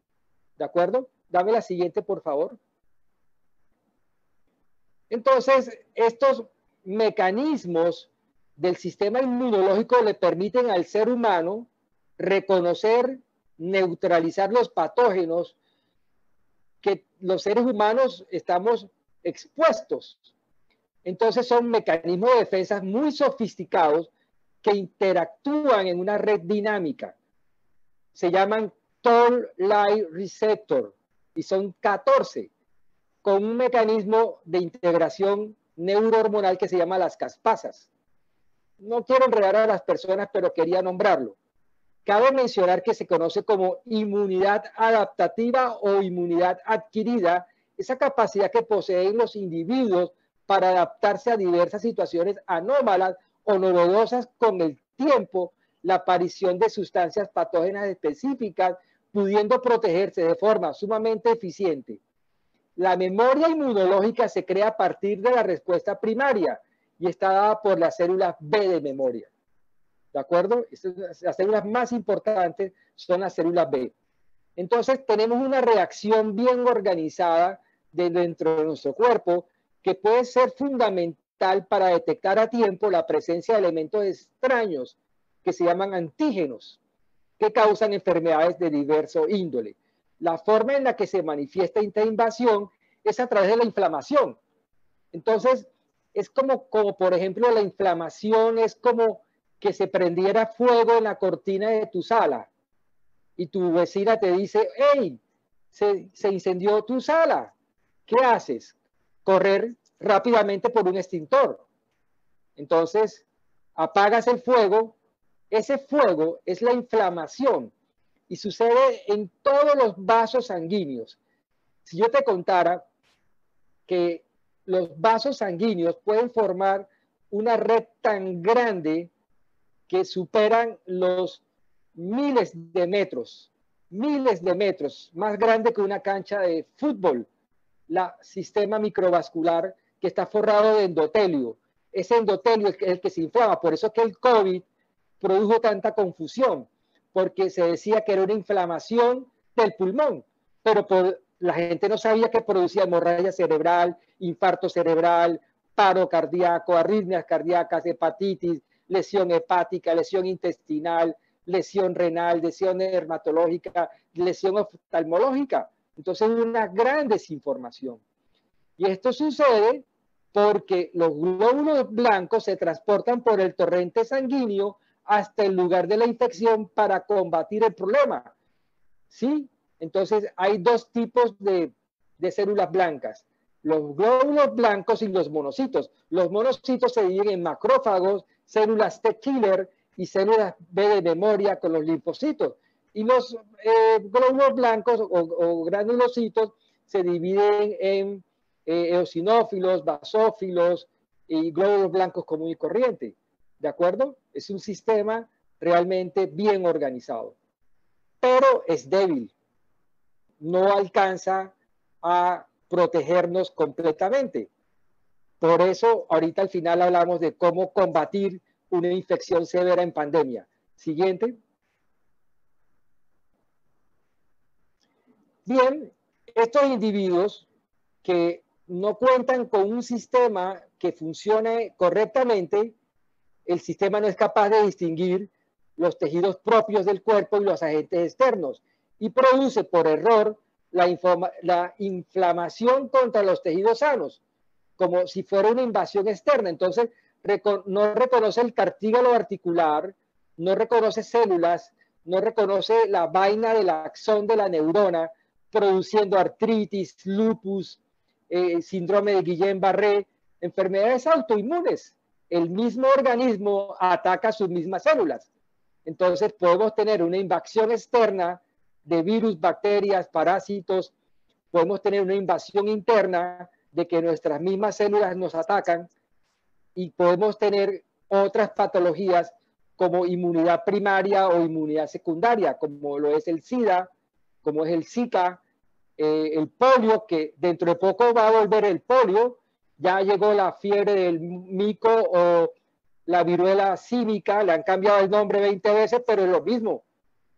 ¿De acuerdo? Dame la siguiente, por favor. Entonces, estos mecanismos del sistema inmunológico le permiten al ser humano reconocer, neutralizar los patógenos que los seres humanos estamos expuestos. Entonces son mecanismos de defensa muy sofisticados que interactúan en una red dinámica. Se llaman Toll-like receptor y son 14 con un mecanismo de integración neurohormonal que se llama las caspasas. No quiero enredar a las personas, pero quería nombrarlo. Cabe mencionar que se conoce como inmunidad adaptativa o inmunidad adquirida, esa capacidad que poseen los individuos para adaptarse a diversas situaciones anómalas o novedosas con el tiempo, la aparición de sustancias patógenas específicas, pudiendo protegerse de forma sumamente eficiente. La memoria inmunológica se crea a partir de la respuesta primaria y está dada por las células B de memoria. ¿De acuerdo? Las células más importantes son las células B. Entonces tenemos una reacción bien organizada de dentro de nuestro cuerpo que puede ser fundamental para detectar a tiempo la presencia de elementos extraños que se llaman antígenos, que causan enfermedades de diverso índole. la forma en la que se manifiesta esta invasión es a través de la inflamación. Entonces, es como, como por ejemplo, la inflamación es como que se prendiera fuego en la cortina de tu sala y tu vecina te dice, hey, se, se incendió tu sala. ¿Qué haces? Correr rápidamente por un extintor. Entonces, apagas el fuego. Ese fuego es la inflamación y sucede en todos los vasos sanguíneos. Si yo te contara que los vasos sanguíneos pueden formar una red tan grande que superan los miles de metros, miles de metros, más grande que una cancha de fútbol, la sistema microvascular que está forrado de endotelio. Ese endotelio es el que se inflama, por eso que el COVID produjo tanta confusión, porque se decía que era una inflamación del pulmón, pero la gente no sabía que producía hemorragia cerebral, infarto cerebral, paro cardíaco, arritmias cardíacas, hepatitis, lesión hepática, lesión intestinal, lesión renal, lesión dermatológica, lesión oftalmológica. Entonces, una gran desinformación. Y esto sucede porque los glóbulos blancos se transportan por el torrente sanguíneo hasta el lugar de la infección para combatir el problema. ¿Sí? Entonces, hay dos tipos de, de células blancas. Los glóbulos blancos y los monocitos. Los monocitos se dividen en macrófagos, células T-killer y células B de memoria con los linfocitos. Y los eh, glóbulos blancos o, granulocitos se dividen en eh, eosinófilos, basófilos y glóbulos blancos común y corriente. ¿De acuerdo? Es un sistema realmente bien organizado. Pero es débil. No alcanza a protegernos completamente. Por eso, ahorita al final hablamos de cómo combatir una infección severa en pandemia. Siguiente. Bien, estos individuos que no cuentan con un sistema que funcione correctamente, el sistema no es capaz de distinguir los tejidos propios del cuerpo y los agentes externos y produce por error la, la inflamación contra los tejidos sanos, como si fuera una invasión externa. Entonces, no reconoce el cartílago articular, no reconoce células, no reconoce la vaina del axón de la neurona, produciendo artritis, lupus, eh, síndrome de Guillain-Barré, enfermedades autoinmunes. El mismo organismo ataca sus mismas células. Entonces podemos tener una invasión externa de virus, bacterias, parásitos, podemos tener una invasión interna de que nuestras mismas células nos atacan y podemos tener otras patologías como inmunidad primaria o inmunidad secundaria, como lo es el SIDA, como es el Zika, eh, el polio, que dentro de poco va a volver el polio, ya llegó la fiebre del mico o la viruela símica, le han cambiado el nombre 20 veces, pero es lo mismo.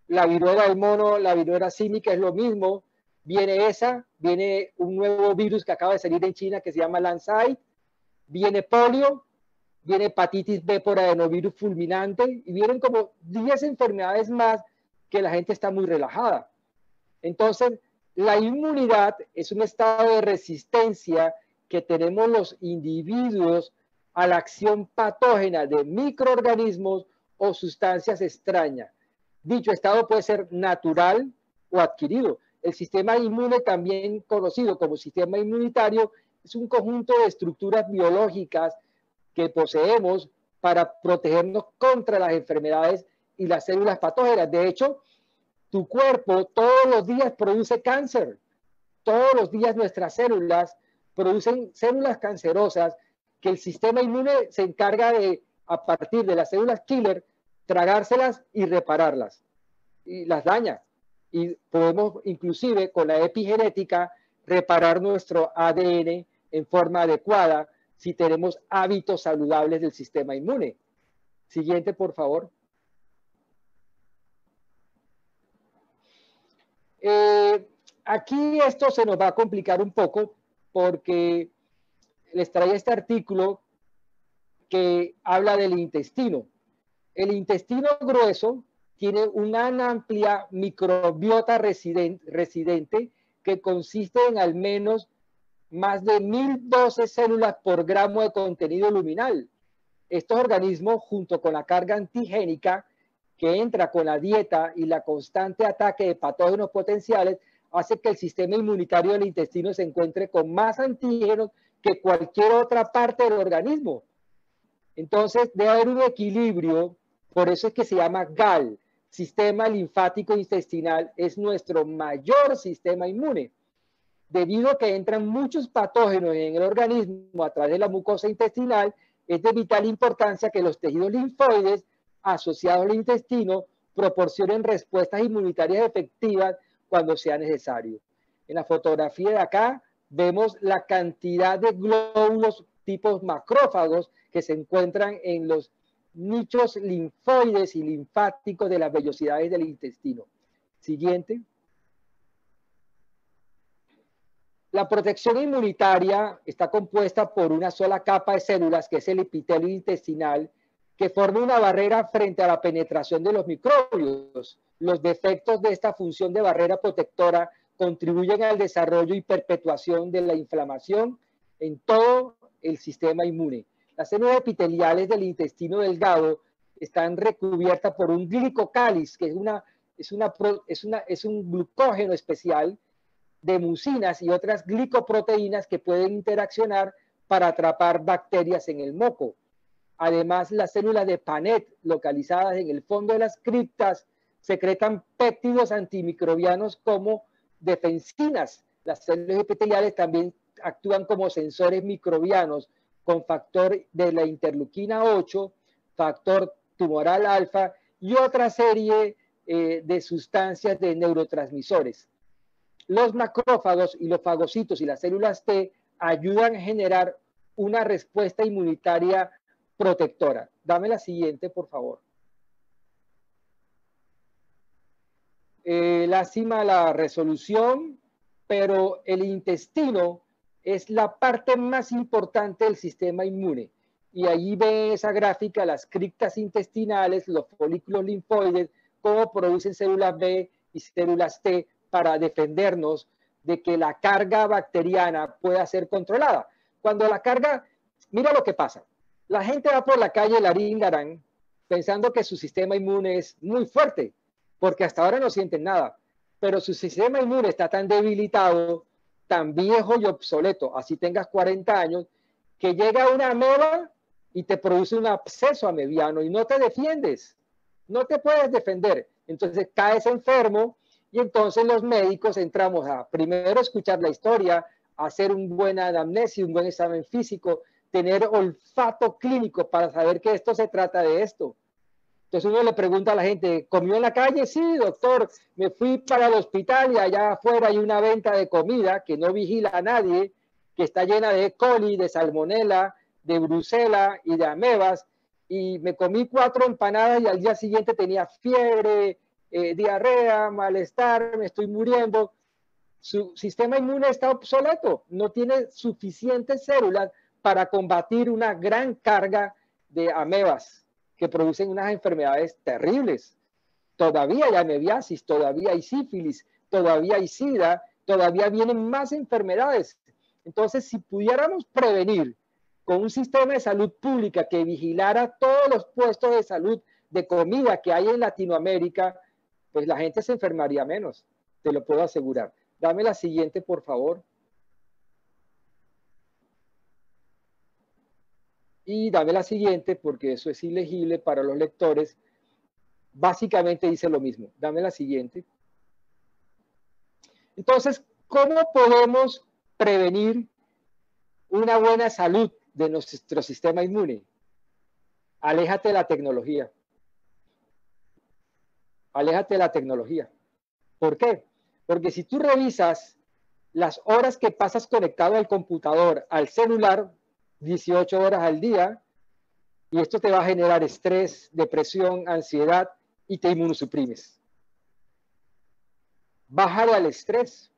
La viruela del mono, la viruela símica es lo mismo. Viene esa, viene un nuevo virus que acaba de salir en China que se llama Lansai, viene polio, viene hepatitis B por adenovirus fulminante y vienen como 10 enfermedades más que la gente está muy relajada. Entonces, la inmunidad es un estado de resistencia que tenemos los individuos a la acción patógena de microorganismos o sustancias extrañas. Dicho estado puede ser natural o adquirido. El sistema inmune, también conocido como sistema inmunitario, es un conjunto de estructuras biológicas que poseemos para protegernos contra las enfermedades y las células patógenas. De hecho, tu cuerpo todos los días produce cáncer. Todos los días nuestras células producen células cancerosas que el sistema inmune se encarga de, a partir de las células killer, tragárselas y repararlas. Y las daña. Y podemos inclusive con la epigenética reparar nuestro ADN en forma adecuada si tenemos hábitos saludables del sistema inmune. Siguiente, por favor. Eh, aquí esto se nos va a complicar un poco porque les traía este artículo que habla del intestino. El intestino grueso tiene una amplia microbiota residente que consiste en al menos más de 1012 células por gramo de contenido luminal. Estos organismos, junto con la carga antigénica que entra con la dieta y la constante ataque de patógenos potenciales, hace que el sistema inmunitario del intestino se encuentre con más antígenos que cualquier otra parte del organismo. Entonces, debe haber un equilibrio, por eso es que se llama GAL, sistema linfático intestinal, es nuestro mayor sistema inmune. Debido a que entran muchos patógenos en el organismo a través de la mucosa intestinal, es de vital importancia que los tejidos linfoides asociados al intestino proporcionen respuestas inmunitarias efectivas cuando sea necesario. En la fotografía de acá vemos la cantidad de glóbulos tipos macrófagos que se encuentran en los nichos linfoides y linfáticos de las vellosidades del intestino. Siguiente. La protección inmunitaria está compuesta por una sola capa de células, que es el epitelio intestinal, que forma una barrera frente a la penetración de los microbios. Los defectos de esta función de barrera protectora contribuyen al desarrollo y perpetuación de la inflamación en todo el sistema inmune. Las células epiteliales del intestino delgado están recubiertas por un glicocáliz, que es, una, es, una, es, una, es un glucógeno especial de mucinas y otras glicoproteínas que pueden interaccionar para atrapar bacterias en el moco. Además, las células de Panet, localizadas en el fondo de las criptas, secretan péptidos antimicrobianos como defensinas. Las células epiteliales también actúan como sensores microbianos con factor de la interleuquina 8, factor tumoral alfa y otra serie eh, de sustancias de neurotransmisores. Los macrófagos y los fagocitos y las células T ayudan a generar una respuesta inmunitaria protectora. Dame la siguiente, por favor. Eh, lástima la resolución, pero el intestino es la parte más importante del sistema inmune. Y allí ve esa gráfica, las criptas intestinales, los folículos linfoides, cómo producen células B y células T para defendernos de que la carga bacteriana pueda ser controlada. Cuando la carga, mira lo que pasa. La gente va por la calle Larín pensando que su sistema inmune es muy fuerte, porque hasta ahora no sienten nada. Pero su sistema inmune está tan debilitado, tan viejo y obsoleto, así tengas 40 años, que llega una ameba y te produce un absceso amebiano y no te defiendes, no te puedes defender. Entonces caes enfermo y entonces los médicos entramos a primero escuchar la historia, hacer un buen anamnesis, un buen examen físico, tener olfato clínico para saber que esto se trata de esto. Entonces uno le pregunta a la gente, ¿comió en la calle? Sí, doctor, me fui para el hospital y allá afuera hay una venta de comida que no vigila a nadie, que está llena de E. coli, de salmonela, de brusela y de amebas, y me comí cuatro empanadas y al día siguiente tenía fiebre, eh, diarrea, malestar, me estoy muriendo. Su sistema inmune está obsoleto, no tiene suficientes células para combatir una gran carga de amebas que producen unas enfermedades terribles. Todavía hay amebiasis, todavía hay sífilis, todavía hay sida, todavía vienen más enfermedades. Entonces, si pudiéramos prevenir con un sistema de salud pública que vigilara todos los puestos de salud de comida que hay en Latinoamérica, pues la gente se enfermaría menos, te lo puedo asegurar. Dame la siguiente, por favor. Y dame la siguiente, porque eso es ilegible para los lectores. Básicamente dice lo mismo. Dame la siguiente. Entonces, ¿cómo podemos prevenir una buena salud de nuestro sistema inmune? Aléjate de la tecnología. Aléjate de la tecnología. ¿Por qué? Porque si tú revisas las horas que pasas conectado al computador, al celular, 18 horas al día y esto te va a generar estrés, depresión, ansiedad y te inmunosuprimes. Bajar al estrés,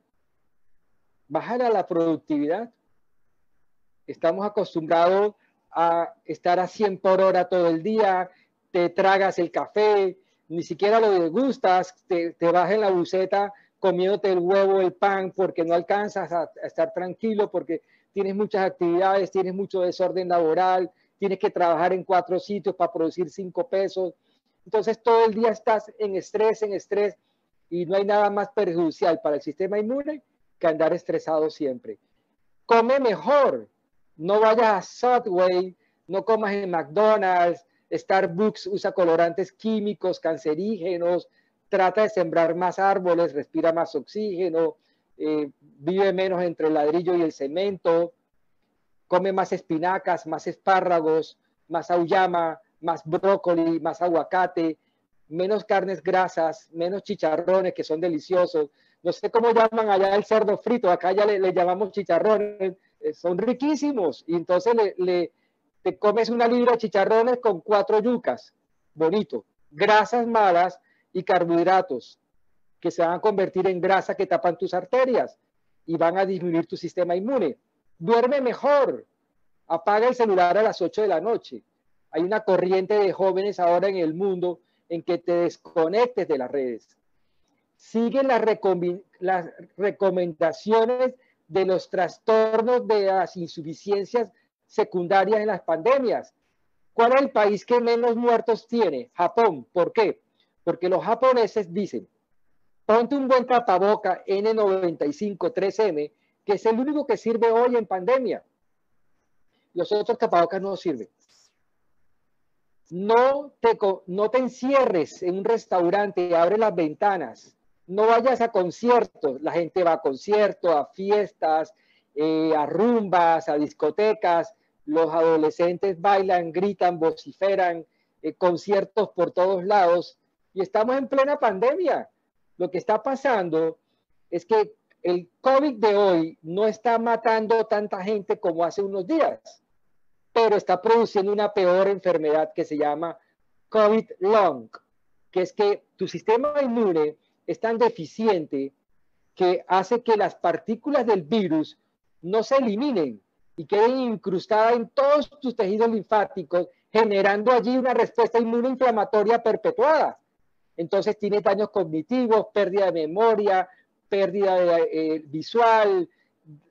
bajar a la productividad. Estamos acostumbrados a estar a 100 por hora todo el día, te tragas el café, ni siquiera lo degustas, te, te vas en la buceta comiéndote el huevo, el pan, porque no alcanzas a, estar tranquilo, porque tienes muchas actividades, tienes mucho desorden laboral, tienes que trabajar en cuatro sitios para producir cinco pesos. Entonces todo el día estás en estrés, en estrés, y no hay nada más perjudicial para el sistema inmune que andar estresado siempre. Come mejor, no vayas a Subway, no comas en McDonald's, Starbucks usa colorantes químicos, cancerígenos, trata de sembrar más árboles, respira más oxígeno, eh, vive menos entre el ladrillo y el cemento, come más espinacas, más espárragos, más auyama, más brócoli, más aguacate, menos carnes grasas, menos chicharrones que son deliciosos. No sé cómo llaman allá el cerdo frito, acá ya le, llamamos chicharrones, eh, son riquísimos. Y entonces le, te comes una libra de chicharrones con cuatro yucas, bonito. Grasas malas y carbohidratos que se van a convertir en grasa que tapan tus arterias y van a disminuir tu sistema inmune. Duerme mejor. Apaga el celular a las 8 de la noche. Hay una corriente de jóvenes ahora en el mundo en que te desconectes de las redes. Sigue las, las recomendaciones de los trastornos de las insuficiencias secundarias en las pandemias. ¿Cuál es el país que menos muertos tiene? Japón. ¿Por qué? Porque los japoneses dicen, ponte un buen tapaboca N95 3M, que es el único que sirve hoy en pandemia. Los otros tapabocas no sirven. No te, no te encierres en un restaurante, abre las ventanas. No vayas a conciertos. La gente va a conciertos, a fiestas, eh, a rumbas, a discotecas. Los adolescentes bailan, gritan, vociferan, eh, conciertos por todos lados y estamos en plena pandemia. Lo que está pasando es que el COVID de hoy no está matando tanta gente como hace unos días, pero está produciendo una peor enfermedad que se llama COVID long, que es que tu sistema inmune es tan deficiente que hace que las partículas del virus no se eliminen y queden incrustadas en todos tus tejidos linfáticos, generando allí una respuesta inmune inflamatoria perpetuada. Entonces tiene daños cognitivos, pérdida de memoria, pérdida eh, visual,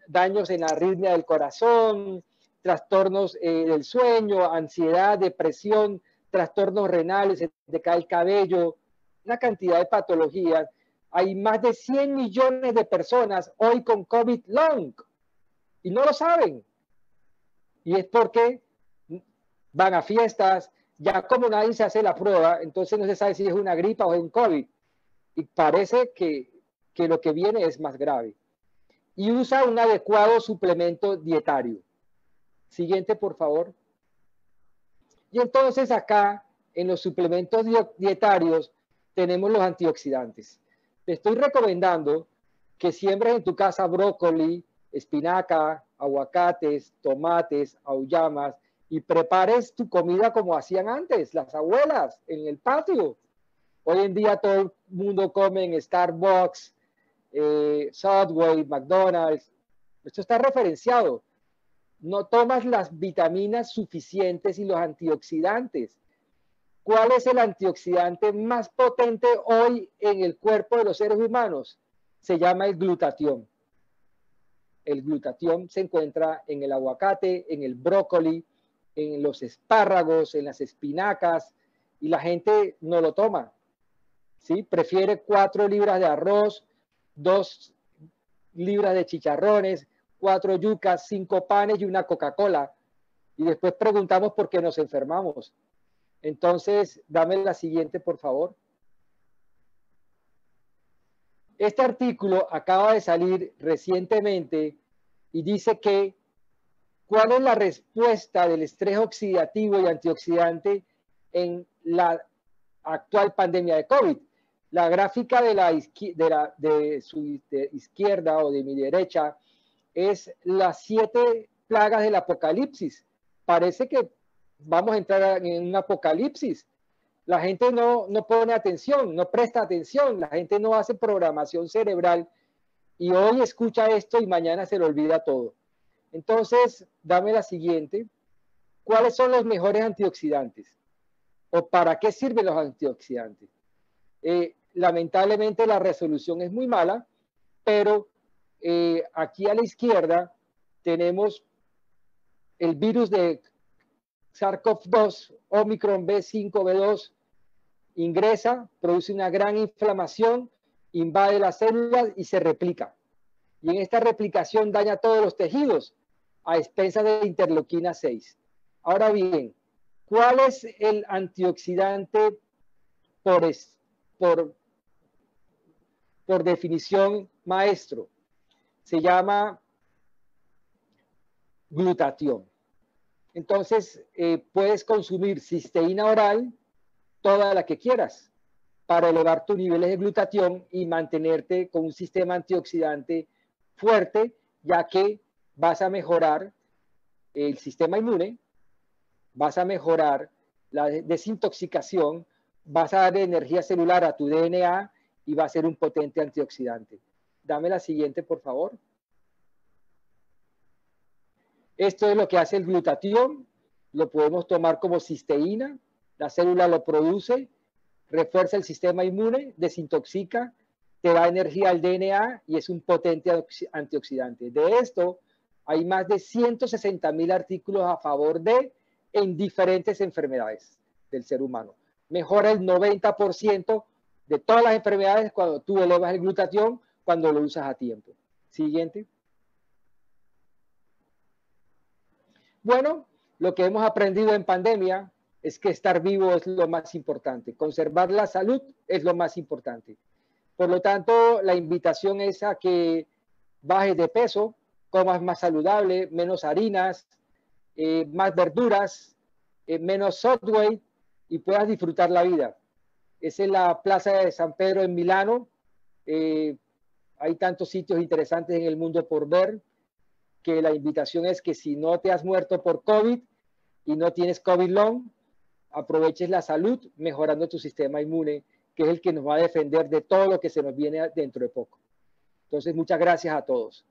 daños en la arritmia del corazón, trastornos eh, del sueño, ansiedad, depresión, trastornos renales, se te cae el cabello, una cantidad de patologías. Hay más de 100 millones de personas hoy con COVID long y no lo saben. Y es porque van a fiestas, ya como nadie se hace la prueba, entonces no se sabe si es una gripa o es un COVID. Y parece que, que lo que viene es más grave. Y usa un adecuado suplemento dietario. Siguiente, por favor. Y entonces acá, en los suplementos dietarios, tenemos los antioxidantes. Te estoy recomendando que siembres en tu casa brócoli, espinaca, aguacates, tomates, auyamas, y prepares tu comida como hacían antes, las abuelas, en el patio. Hoy en día todo el mundo come en Starbucks, eh, Subway, McDonald's. Esto está referenciado. No tomas las vitaminas suficientes y los antioxidantes. ¿Cuál es el antioxidante más potente hoy en el cuerpo de los seres humanos? Se llama el glutatión. El glutatión se encuentra en el aguacate, en el brócoli, en los espárragos, en las espinacas, y la gente no lo toma. ¿sí? Prefiere cuatro libras de arroz, dos libras de chicharrones, cuatro yucas, cinco panes y una Coca-Cola. Y después preguntamos por qué nos enfermamos. Entonces, dame la siguiente, por favor. Este artículo acaba de salir recientemente y dice que ¿Cuál es la respuesta del estrés oxidativo y antioxidante en la actual pandemia de COVID? La gráfica de, la, su izquierda o de mi derecha es las siete plagas del apocalipsis. Parece que vamos a entrar en un apocalipsis. La gente no, no pone atención, no presta atención, la gente no hace programación cerebral y hoy escucha esto y mañana se le olvida todo. Entonces, dame la siguiente. ¿Cuáles son los mejores antioxidantes? ¿O para qué sirven los antioxidantes? Eh, lamentablemente la resolución es muy mala, pero eh, aquí a la izquierda tenemos el virus de SARS-CoV-2, Omicron B5B2, ingresa, produce una gran inflamación, invade las células y se replica. Y en esta replicación daña todos los tejidos a expensas de interleuquina 6. Ahora bien, ¿cuál es el antioxidante por, por, por definición maestro? Se llama glutatión. Entonces, eh, puedes consumir cisteína oral, toda la que quieras, para elevar tus niveles de glutatión y mantenerte con un sistema antioxidante fuerte, ya que vas a mejorar el sistema inmune, vas a mejorar la desintoxicación, vas a dar energía celular a tu DNA y va a ser un potente antioxidante. Dame la siguiente, por favor. Esto es lo que hace el glutatión. Lo podemos tomar como cisteína. La célula lo produce, refuerza el sistema inmune, desintoxica, te da energía al DNA y es un potente antioxidante. De esto hay más de 160 mil artículos a favor de en diferentes enfermedades del ser humano. Mejora el 90% de todas las enfermedades cuando tú elevas el glutatión, cuando lo usas a tiempo. Siguiente. Bueno, lo que hemos aprendido en pandemia es que estar vivo es lo más importante, conservar la salud es lo más importante. Por lo tanto, la invitación es a que bajes de peso, comas más saludable, menos harinas, eh, más verduras, eh, menos software y puedas disfrutar la vida. Esa es la Plaza de San Pedro en Milano. Eh, hay tantos sitios interesantes en el mundo por ver que la invitación es que si no te has muerto por COVID y no tienes COVID long, aproveches la salud mejorando tu sistema inmune, que es el que nos va a defender de todo lo que se nos viene dentro de poco. Entonces, muchas gracias a todos.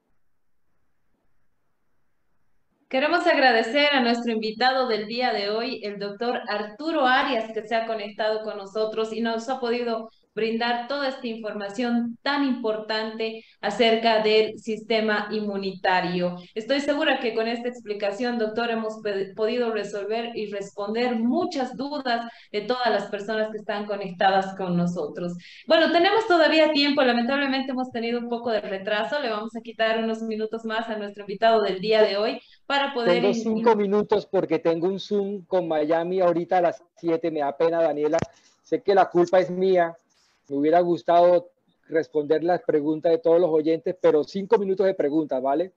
Queremos agradecer a nuestro invitado del día de hoy, el doctor Arturo Arias, que se ha conectado con nosotros y nos ha podido brindar toda esta información tan importante acerca del sistema inmunitario. Estoy segura que con esta explicación, doctor, hemos podido resolver y responder muchas dudas de todas las personas que están conectadas con nosotros. Bueno, tenemos todavía tiempo, lamentablemente hemos tenido un poco de retraso, le vamos a quitar unos minutos más a nuestro invitado del día de hoy para poder... Tengo cinco minutos porque tengo un Zoom con Miami ahorita a las siete, me da pena, Daniela. Sé que la culpa es mía, me hubiera gustado responder las preguntas de todos los oyentes, pero cinco minutos de preguntas, ¿vale?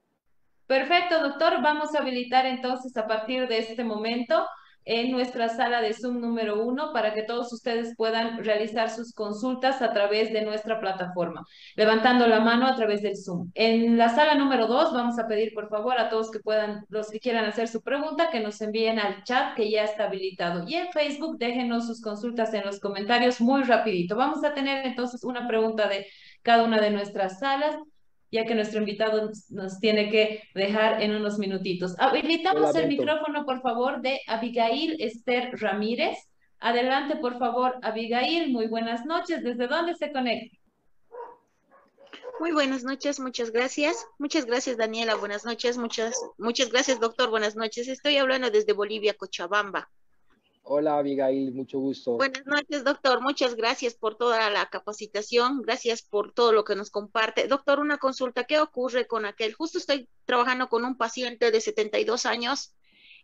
Perfecto, doctor. Vamos a habilitar entonces a partir de este momento en nuestra sala de Zoom número uno para que todos ustedes puedan realizar sus consultas a través de nuestra plataforma, levantando la mano a través del Zoom. En la sala número dos vamos a pedir por favor a todos que puedan, los que quieran hacer su pregunta, que nos envíen al chat que ya está habilitado. Y en Facebook déjenos sus consultas en los comentarios muy rapidito. Vamos a tener entonces una pregunta de cada una de nuestras salas ya que nuestro invitado nos tiene que dejar en unos minutitos. Habilitamos el micrófono, por favor, de Abigail Esther Ramírez. Adelante, por favor, Abigail. Muy buenas noches. ¿Desde dónde se conecta? Muy buenas noches, muchas gracias. Muchas gracias, Daniela. Buenas noches. Muchas, muchas gracias, doctor. Buenas noches. Estoy hablando desde Bolivia, Cochabamba. Hola Abigail, mucho gusto. Buenas noches, doctor. Muchas gracias por toda la capacitación. Gracias por todo lo que nos comparte. Doctor, una consulta. ¿Qué ocurre con aquel? Justo estoy trabajando con un paciente de 72 años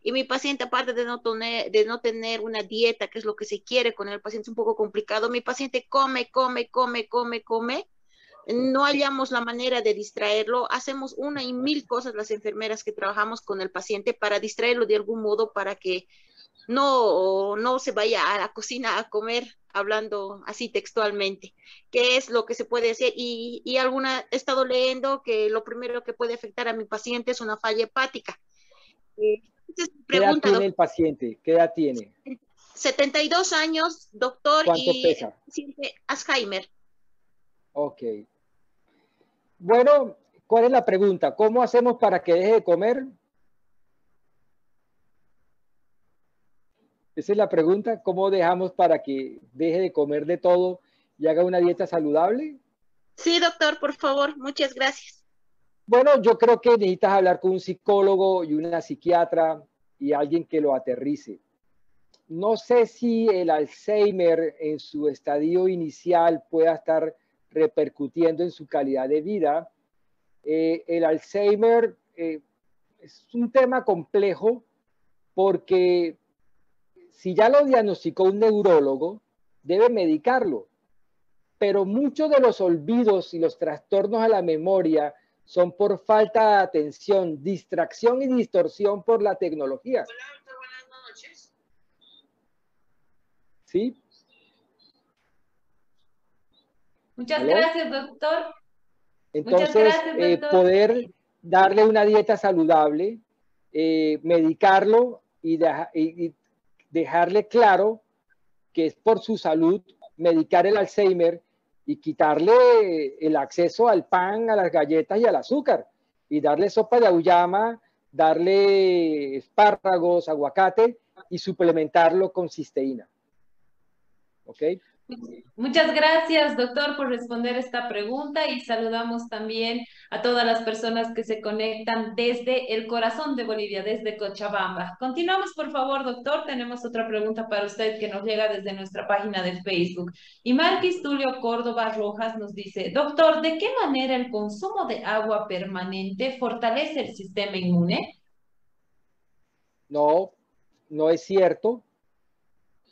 y mi paciente, aparte de no, tener, de no tener una dieta, que es lo que se quiere con el paciente, es un poco complicado. Mi paciente come, come, come, come, come. No hallamos la manera de distraerlo. Hacemos una y mil cosas las enfermeras que trabajamos con el paciente para distraerlo de algún modo para que no, no se vaya a la cocina a comer hablando así textualmente. ¿Qué es lo que se puede hacer? Y, y alguna, he estado leyendo que lo primero que puede afectar a mi paciente es una falla hepática. Eh, ¿Qué edad tiene el paciente? ¿Qué edad tiene? 72 años, doctor y pesa? Alzheimer. Ok. Bueno, ¿cuál es la pregunta? ¿Cómo hacemos para que deje de comer? Esa es la pregunta, ¿cómo dejamos para que deje de comer de todo y haga una dieta saludable? Sí, doctor, por favor, muchas gracias. Bueno, yo creo que necesitas hablar con un psicólogo y una psiquiatra y alguien que lo aterrice. No sé si el Alzheimer en su estadio inicial pueda estar repercutiendo en su calidad de vida. Eh, el Alzheimer eh, es un tema complejo porque si ya lo diagnosticó un neurólogo, debe medicarlo. Pero muchos de los olvidos y los trastornos a la memoria son por falta de atención, distracción y distorsión por la tecnología. Hola, doctor, buenas noches. ¿Sí? Muchas ¿Aló? gracias, doctor. Entonces, gracias, eh, poder darle una dieta saludable, eh, medicarlo y, deja- y- y dejarle claro que es por su salud, medicar el Alzheimer y quitarle el acceso al pan, a las galletas y al azúcar, y darle sopa de auyama, darle espárragos, aguacate y suplementarlo con cisteína. ¿Ok? Muchas gracias, doctor, por responder esta pregunta y saludamos también a todas las personas que se conectan desde el corazón de Bolivia, desde Cochabamba. Continuamos, por favor, doctor. Tenemos otra pregunta para usted que nos llega desde nuestra página de Facebook. Y Marquis Tulio Córdoba Rojas nos dice, doctor, ¿de qué manera el consumo de agua permanente fortalece el sistema inmune? No, no es cierto.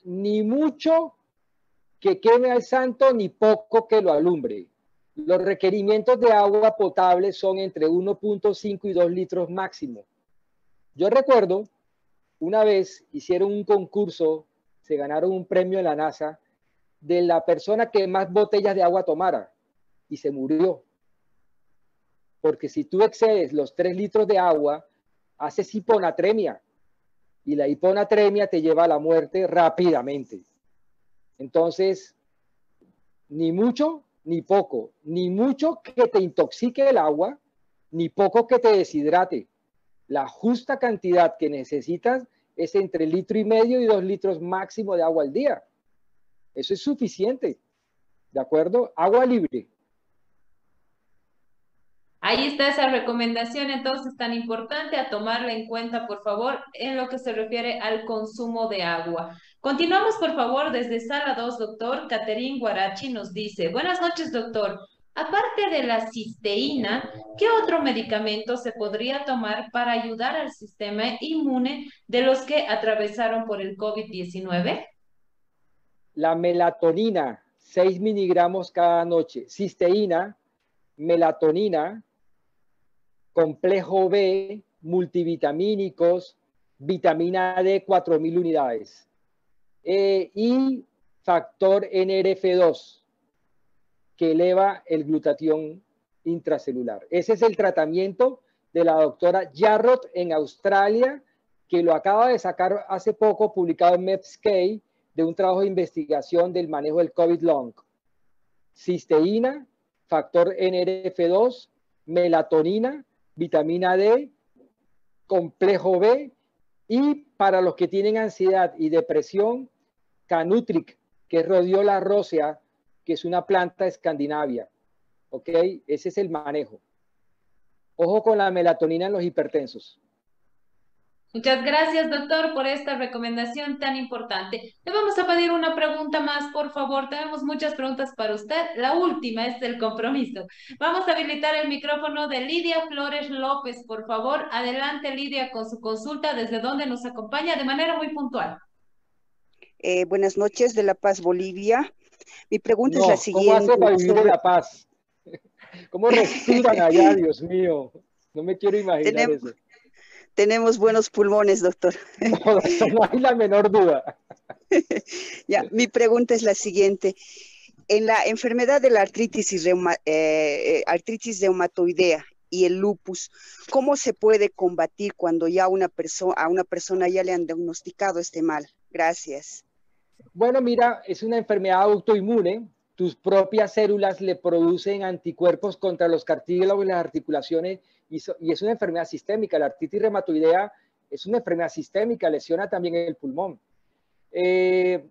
Ni mucho que queme al santo, ni poco que lo alumbre. Los requerimientos de agua potable son entre 1.5 y 2 litros máximo. Yo recuerdo, una vez hicieron un concurso, se ganaron un premio en la NASA, de la persona que más botellas de agua tomara y se murió. Porque si tú excedes los 3 litros de agua, haces hiponatremia y la hiponatremia te lleva a la muerte rápidamente. Entonces, ni mucho ni poco, ni mucho que te intoxique el agua, ni poco que te deshidrate. La justa cantidad que necesitas es entre litro y medio y dos litros máximo de agua al día. Eso es suficiente. ¿De acuerdo? Agua libre. Ahí está esa recomendación entonces tan importante a tomarla en cuenta, por favor, en lo que se refiere al consumo de agua. Continuamos, por favor, desde sala 2, doctor. Caterín Guarachi nos dice, buenas noches, doctor. Aparte de la cisteína, ¿qué otro medicamento se podría tomar para ayudar al sistema inmune de los que atravesaron por el COVID-19? La melatonina, 6 miligramos cada noche. Cisteína, melatonina, complejo B, multivitamínicos, vitamina D, 4.000 unidades. Eh, y factor NRF2, que eleva el glutatión intracelular. Ese es el tratamiento de la doctora Jarrott en Australia, que lo acaba de sacar hace poco, publicado en Medscape, de un trabajo de investigación del manejo del COVID long. Cisteína, factor NRF2, melatonina, vitamina D, complejo B y para los que tienen ansiedad y depresión, Canutric, que es Rhodiola rosea, que es una planta escandinavia. ¿Ok? Ese es el manejo. Ojo con la melatonina en los hipertensos. Muchas gracias, doctor, por esta recomendación tan importante. Le vamos a pedir una pregunta más, por favor. Tenemos muchas preguntas para usted. La última es el compromiso. Vamos a habilitar el micrófono de Lidia Flores López, por favor. Adelante, Lidia, con su consulta, desde donde nos acompaña de manera muy puntual. Eh, buenas noches de La Paz, Bolivia. Mi pregunta No, es la ¿Cómo siguiente. hace para vivir en La Paz? ¿Cómo respiran allá, Dios mío? No me quiero imaginar Tenemos- eso. Tenemos buenos pulmones, doctor. No, no hay la menor duda. Ya, mi pregunta es la siguiente. En la enfermedad de la artritis, y reuma- eh, eh, artritis reumatoidea y el lupus, ¿cómo se puede combatir cuando ya una a una persona ya le han diagnosticado este mal? Gracias. Bueno, mira, es una enfermedad autoinmune. Tus propias células le producen anticuerpos contra los cartílagos y las articulaciones y, es una enfermedad sistémica. La artritis reumatoidea es una enfermedad sistémica, lesiona también el pulmón. Eh,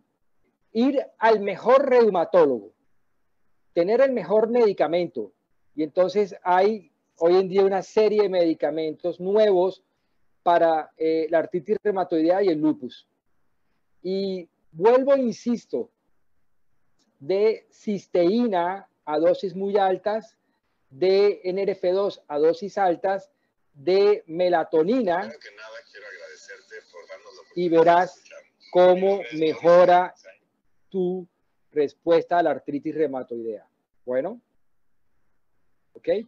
ir al mejor reumatólogo, tener el mejor medicamento. Y entonces hay hoy en día una serie de medicamentos nuevos para eh, la artritis reumatoidea y el lupus. Y vuelvo, e insisto, de cisteína a dosis muy altas, de NRF2 a dosis altas, de melatonina. y verás cómo mejora tu respuesta a la artritis reumatoidea. Bueno.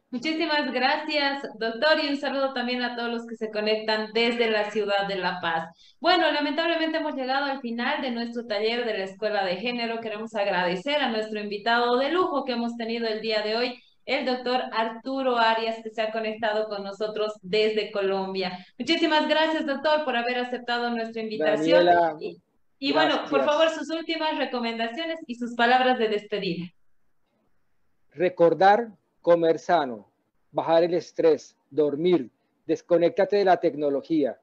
Muchísimas gracias, doctor, y un saludo también a todos los que se conectan desde la ciudad de La Paz. Bueno, lamentablemente hemos llegado al final de nuestro taller de la Escuela de Género. Queremos agradecer a nuestro invitado de lujo que hemos tenido el día de hoy, el doctor Arturo Arias, que se ha conectado con nosotros desde Colombia. Muchísimas gracias, doctor, por haber aceptado nuestra invitación. y bueno, por favor, sus últimas recomendaciones y sus palabras de despedida. Recordar comer sano, bajar el estrés, dormir, desconéctate de la tecnología,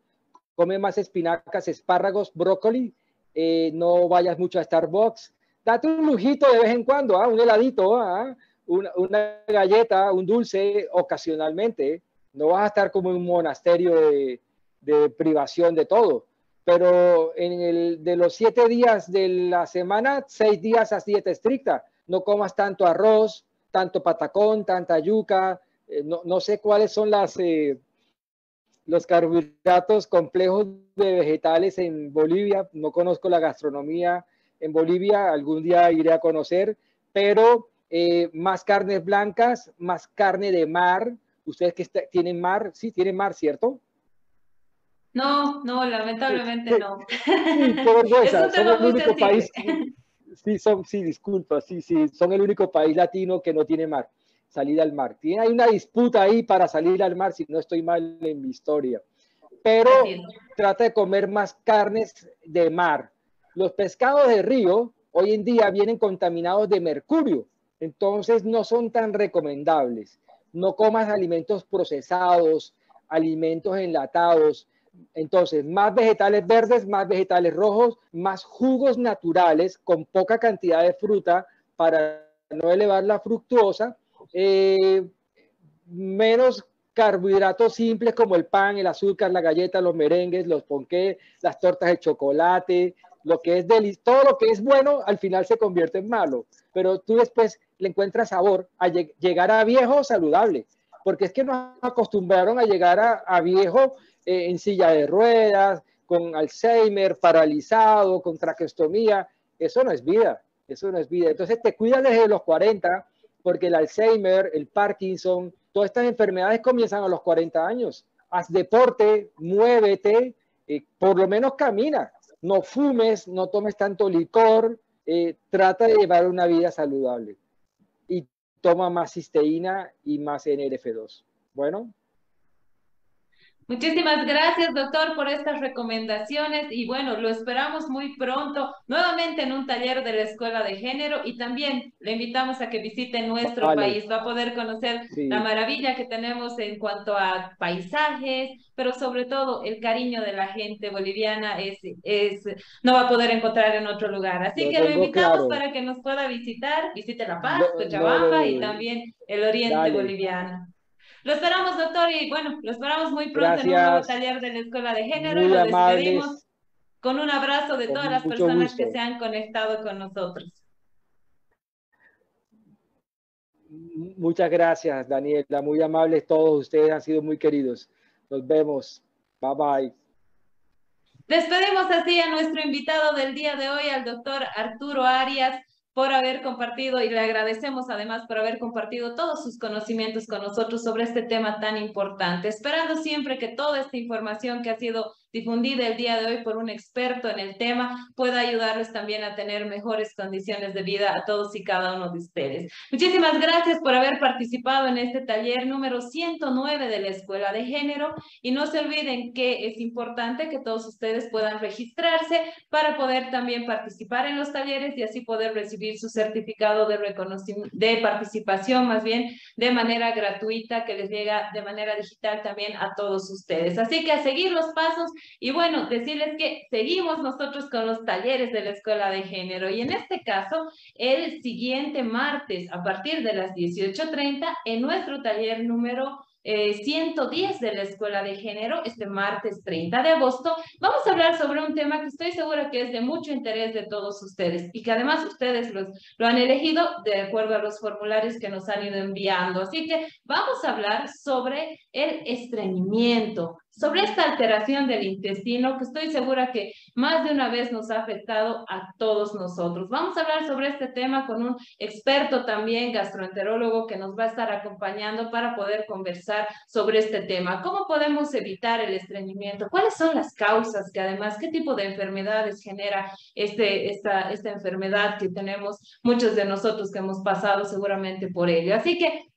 come más espinacas, espárragos, brócoli, eh, no vayas mucho a Starbucks, date un lujito de vez en cuando, ¿ah? un heladito, ¿ah? una, galleta, un dulce ocasionalmente, no vas a estar como un monasterio de, de privación de todo, pero en el, de los siete días de la semana, seis días a dieta estricta, no comas tanto arroz, tanto patacón, tanta yuca, eh, no, sé cuáles son las, eh, los carbohidratos complejos de vegetales en Bolivia, no conozco la gastronomía en Bolivia, algún día iré a conocer, pero eh, más carnes blancas, más carne de mar, ustedes que tienen mar, sí, tienen mar, ¿cierto? No, no, lamentablemente no. Son el único país, sí, son, sí, disculpa, sí, sí, son el único país latino que no tiene mar, salida al mar. Tiene, hay una disputa ahí para salir al mar, si no estoy mal en mi historia. Pero trata de comer más carnes de mar. Los pescados de río hoy en día vienen contaminados de mercurio, entonces no son tan recomendables. No comas alimentos procesados, alimentos enlatados, entonces, más vegetales verdes, más vegetales rojos, más jugos naturales con poca cantidad de fruta para no elevar la fructuosa, eh, menos carbohidratos simples como el pan, el azúcar, la galleta, los merengues, los ponqués, las tortas de chocolate, lo que es todo lo que es bueno al final se convierte en malo, pero tú después le encuentras sabor a llegar a viejo saludable, porque es que nos acostumbraron a llegar a viejo eh, en silla de ruedas, con Alzheimer, paralizado, con traqueostomía. Eso no es vida, eso no es vida. Entonces te cuidas desde los 40, porque el Alzheimer, el Parkinson, todas estas enfermedades comienzan a los 40 años. Haz deporte, muévete, eh, por lo menos camina. No fumes, no tomes tanto licor, eh, trata de llevar una vida saludable. Y toma más cisteína y más NRF2. Bueno, Muchísimas gracias, doctor, por estas recomendaciones y bueno, lo esperamos muy pronto nuevamente en un taller de la Escuela de Género y también le invitamos a que visite nuestro país. Va a poder conocer la maravilla que tenemos en cuanto a paisajes, pero sobre todo el cariño de la gente boliviana es, es no va a poder encontrar en otro lugar. Así que lo invitamos para que nos pueda visitar, visite La Paz, Cochabamba y también el oriente boliviano. Lo esperamos, doctor, y bueno, lo esperamos muy pronto en un nuevo taller de la Escuela de Género y lo despedimos con un abrazo de todas las personas que se han conectado con nosotros. Muchas gracias, Daniela. Muy amables todos ustedes, han sido muy queridos. Nos vemos. Bye bye. Despedimos así a nuestro invitado del día de hoy, al doctor Arturo Arias por haber compartido y le agradecemos además por haber compartido todos sus conocimientos con nosotros sobre este tema tan importante, esperando siempre que toda esta información que ha sido difundida el día de hoy por un experto en el tema pueda ayudarles también a tener mejores condiciones de vida a todos y cada uno de ustedes. Muchísimas gracias por haber participado en este taller número 109 de la Escuela de Género y no se olviden que es importante que todos ustedes puedan registrarse para poder también participar en los talleres y así poder recibir su certificado de reconocimiento, de participación más bien de manera gratuita que les llega de manera digital también a todos ustedes. Así que a seguir los pasos Y bueno, decirles que seguimos nosotros con los talleres de la Escuela de Género y en este caso, el siguiente martes a partir de las 18.30 en nuestro taller número 110 eh, de la Escuela de Género, este martes 30 de agosto, vamos a hablar sobre un tema que estoy segura que es de mucho interés de todos ustedes y que además ustedes los, lo han elegido de acuerdo a los formularios que nos han ido enviando. Así que vamos a hablar sobre el estreñimiento, sobre esta alteración del intestino que estoy segura que más de una vez nos ha afectado a todos nosotros. Vamos a hablar sobre este tema con un experto también gastroenterólogo que nos va a estar acompañando para poder conversar sobre este tema. ¿Cómo podemos evitar el estreñimiento? ¿Cuáles son las causas que además, qué tipo de enfermedades genera este, esta, esta enfermedad que tenemos muchos de nosotros que hemos pasado seguramente por ello? Así que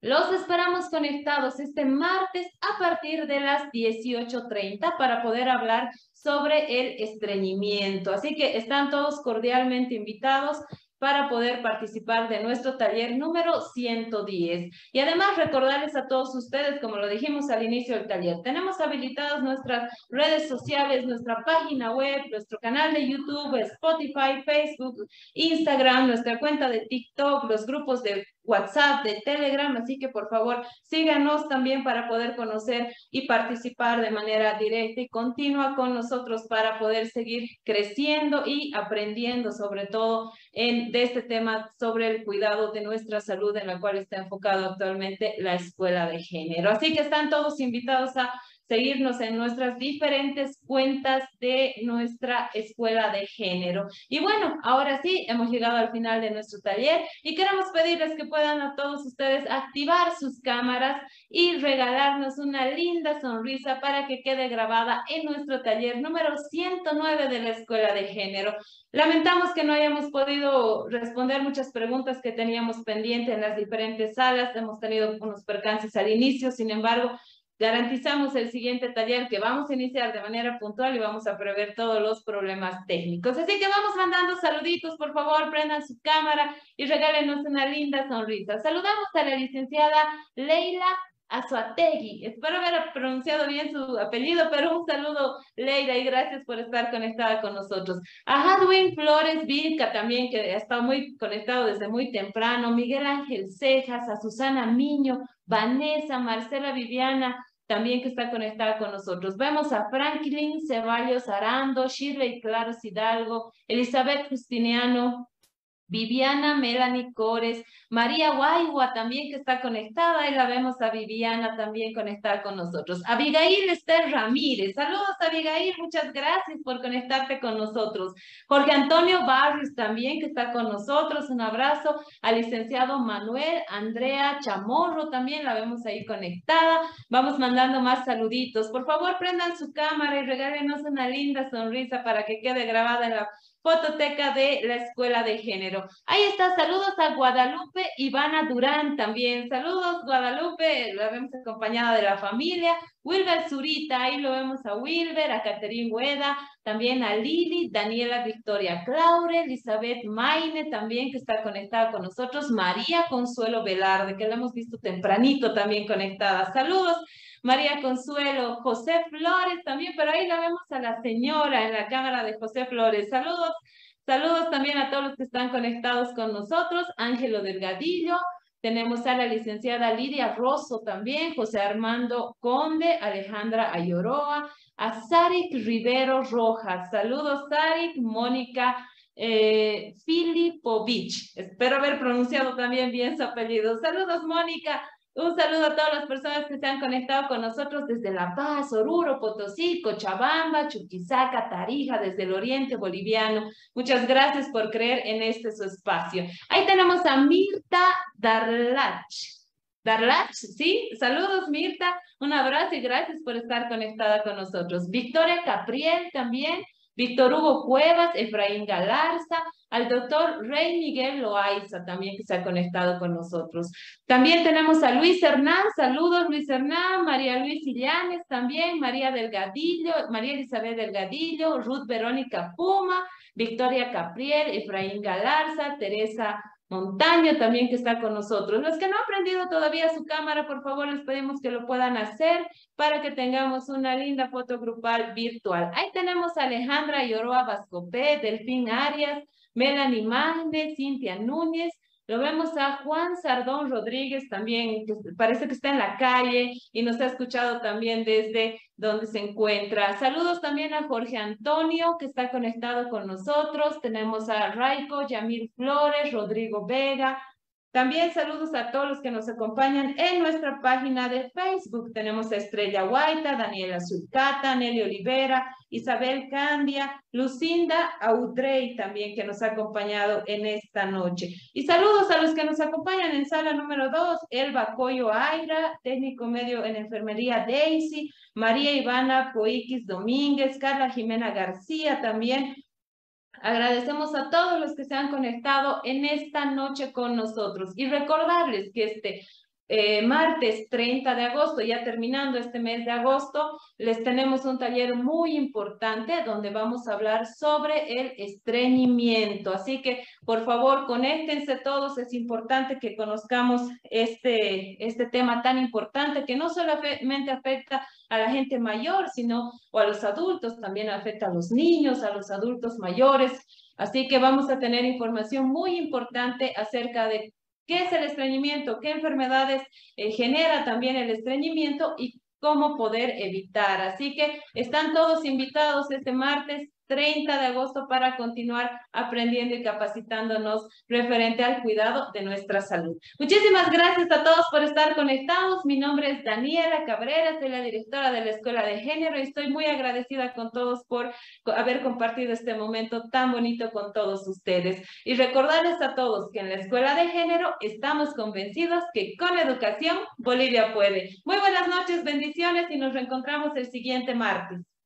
los esperamos conectados este martes a partir de las 18.30 para poder hablar sobre el estreñimiento. Así que están todos cordialmente invitados para poder participar de nuestro taller número 110. Y además recordarles a todos ustedes, como lo dijimos al inicio del taller, tenemos habilitadas nuestras redes sociales, nuestra página web, nuestro canal de YouTube, Spotify, Facebook, Instagram, nuestra cuenta de TikTok, los grupos de WhatsApp, de Telegram, así que por favor síganos también para poder conocer y participar de manera directa y continua con nosotros para poder seguir creciendo y aprendiendo sobre todo en, de este tema sobre el cuidado de nuestra salud en la cual está enfocado actualmente la Escuela de Género. Así que están todos invitados a seguirnos en nuestras diferentes cuentas de nuestra escuela de género. Y bueno, ahora sí, hemos llegado al final de nuestro taller y queremos pedirles que puedan a todos ustedes activar sus cámaras y regalarnos una linda sonrisa para que quede grabada en nuestro taller número 109 de la escuela de género. Lamentamos que no hayamos podido responder muchas preguntas que teníamos pendiente en las diferentes salas. Hemos tenido unos percances al inicio, sin embargo, Garantizamos el siguiente taller que vamos a iniciar de manera puntual y vamos a prever todos los problemas técnicos. Así que vamos mandando saluditos, por favor, prendan su cámara y regálenos una linda sonrisa. Saludamos a la licenciada Leila Azuategui. Espero haber pronunciado bien su apellido, pero un saludo, Leila, y gracias por estar conectada con nosotros. A Hadwin Flores Vilca también, que estado muy conectado desde muy temprano. Miguel Ángel Cejas, a Susana Miño, Vanessa, Marcela Viviana, también que está conectada con nosotros. Vemos a Franklin Ceballos Arando, Shirley Claros Hidalgo, Elizabeth Justiniano, Viviana Melanie Cores, María Guaigua también que está conectada, y la vemos a Viviana también conectada con nosotros. Abigail Esther Ramírez, saludos Abigail, muchas gracias por conectarte con nosotros. Jorge Antonio Barrios también que está con nosotros, un abrazo al licenciado Manuel, Andrea Chamorro también la vemos ahí conectada. Vamos mandando más saluditos. Por favor, prendan su cámara y regálenos una linda sonrisa para que quede grabada en la fototeca de la Escuela de Género. Ahí está, saludos a Guadalupe Ivana Durán también. Saludos Guadalupe, la vemos acompañada de la familia. Wilber Zurita, ahí lo vemos a Wilber, a Caterín Hueda, también a Lili, Daniela Victoria Claure, Elizabeth Maine también que está conectada con nosotros, María Consuelo Velarde, que la hemos visto tempranito también conectada. Saludos. María Consuelo, José Flores también, pero ahí la vemos a la señora en la cámara de José Flores. Saludos, saludos también a todos los que están conectados con nosotros. Ángelo Delgadillo, tenemos a la licenciada Lidia Rosso también, José Armando Conde, Alejandra Ayoroa, a Sarik Rivero Rojas. Saludos, Sarik, Mónica eh, Filipovich. Espero haber pronunciado también bien su apellido. Saludos, Mónica. Un saludo a todas las personas que se han conectado con nosotros desde La Paz, Oruro, Potosí, Cochabamba, Chuquisaca, Tarija, desde el oriente boliviano. Muchas gracias por creer en este su espacio. Ahí tenemos a Mirta Darlach. Darlach, ¿sí? Saludos, Mirta. Un abrazo y gracias por estar conectada con nosotros. Victoria Capriel también. Víctor Hugo Cuevas, Efraín Galarza, al doctor Rey Miguel Loaiza también que se ha conectado con nosotros. También tenemos a Luis Hernán, saludos Luis Hernán, María Luis Illanes también, María Delgadillo, María Elizabeth Delgadillo, Ruth Verónica Puma, Victoria Capriel, Efraín Galarza, Teresa Montaño también que está con nosotros. Los que no han prendido todavía su cámara, por favor, les pedimos que lo puedan hacer para que tengamos una linda foto grupal virtual. Ahí tenemos a Alejandra Yoroa Vascopé, Delfín Arias, Melanie Magne, Cintia Núñez, lo vemos a Juan Sardón Rodríguez también, que parece que está en la calle y nos ha escuchado también desde donde se encuentra. Saludos también a Jorge Antonio, que está conectado con nosotros. Tenemos a Raico, Yamil Flores, Rodrigo Vega, también saludos a todos los que nos acompañan en nuestra página de Facebook. Tenemos a Estrella Guaita, Daniela Zulcata, Nelly Olivera, Isabel Candia, Lucinda Audrey también que nos ha acompañado en esta noche. Y saludos a los que nos acompañan en sala número 2, Elba Coyo Aira, técnico medio en enfermería Daisy, María Ivana Poiquis Domínguez, Carla Jimena García también, Agradecemos a todos los que se han conectado en esta noche con nosotros y recordarles que este eh, martes 30 de agosto, ya terminando este mes de agosto, les tenemos un taller muy importante donde vamos a hablar sobre el estreñimiento. Así que, por favor, conéctense todos. Es importante que conozcamos este, este tema tan importante que no solamente afecta a la gente mayor, sino o a los adultos, también afecta a los niños, a los adultos mayores. Así que vamos a tener información muy importante acerca de qué es el estreñimiento, qué enfermedades eh, genera también el estreñimiento y cómo poder evitar. Así que están todos invitados este martes 30 de agosto para continuar aprendiendo y capacitándonos referente al cuidado de nuestra salud. Muchísimas gracias a todos por estar conectados. Mi nombre es Daniela Cabrera, soy la directora de la Escuela de Género y estoy muy agradecida con todos por haber compartido este momento tan bonito con todos ustedes. Y recordarles a todos que en la Escuela de Género estamos convencidos que con educación Bolivia puede. Muy buenas noches, bendiciones y nos reencontramos el siguiente martes.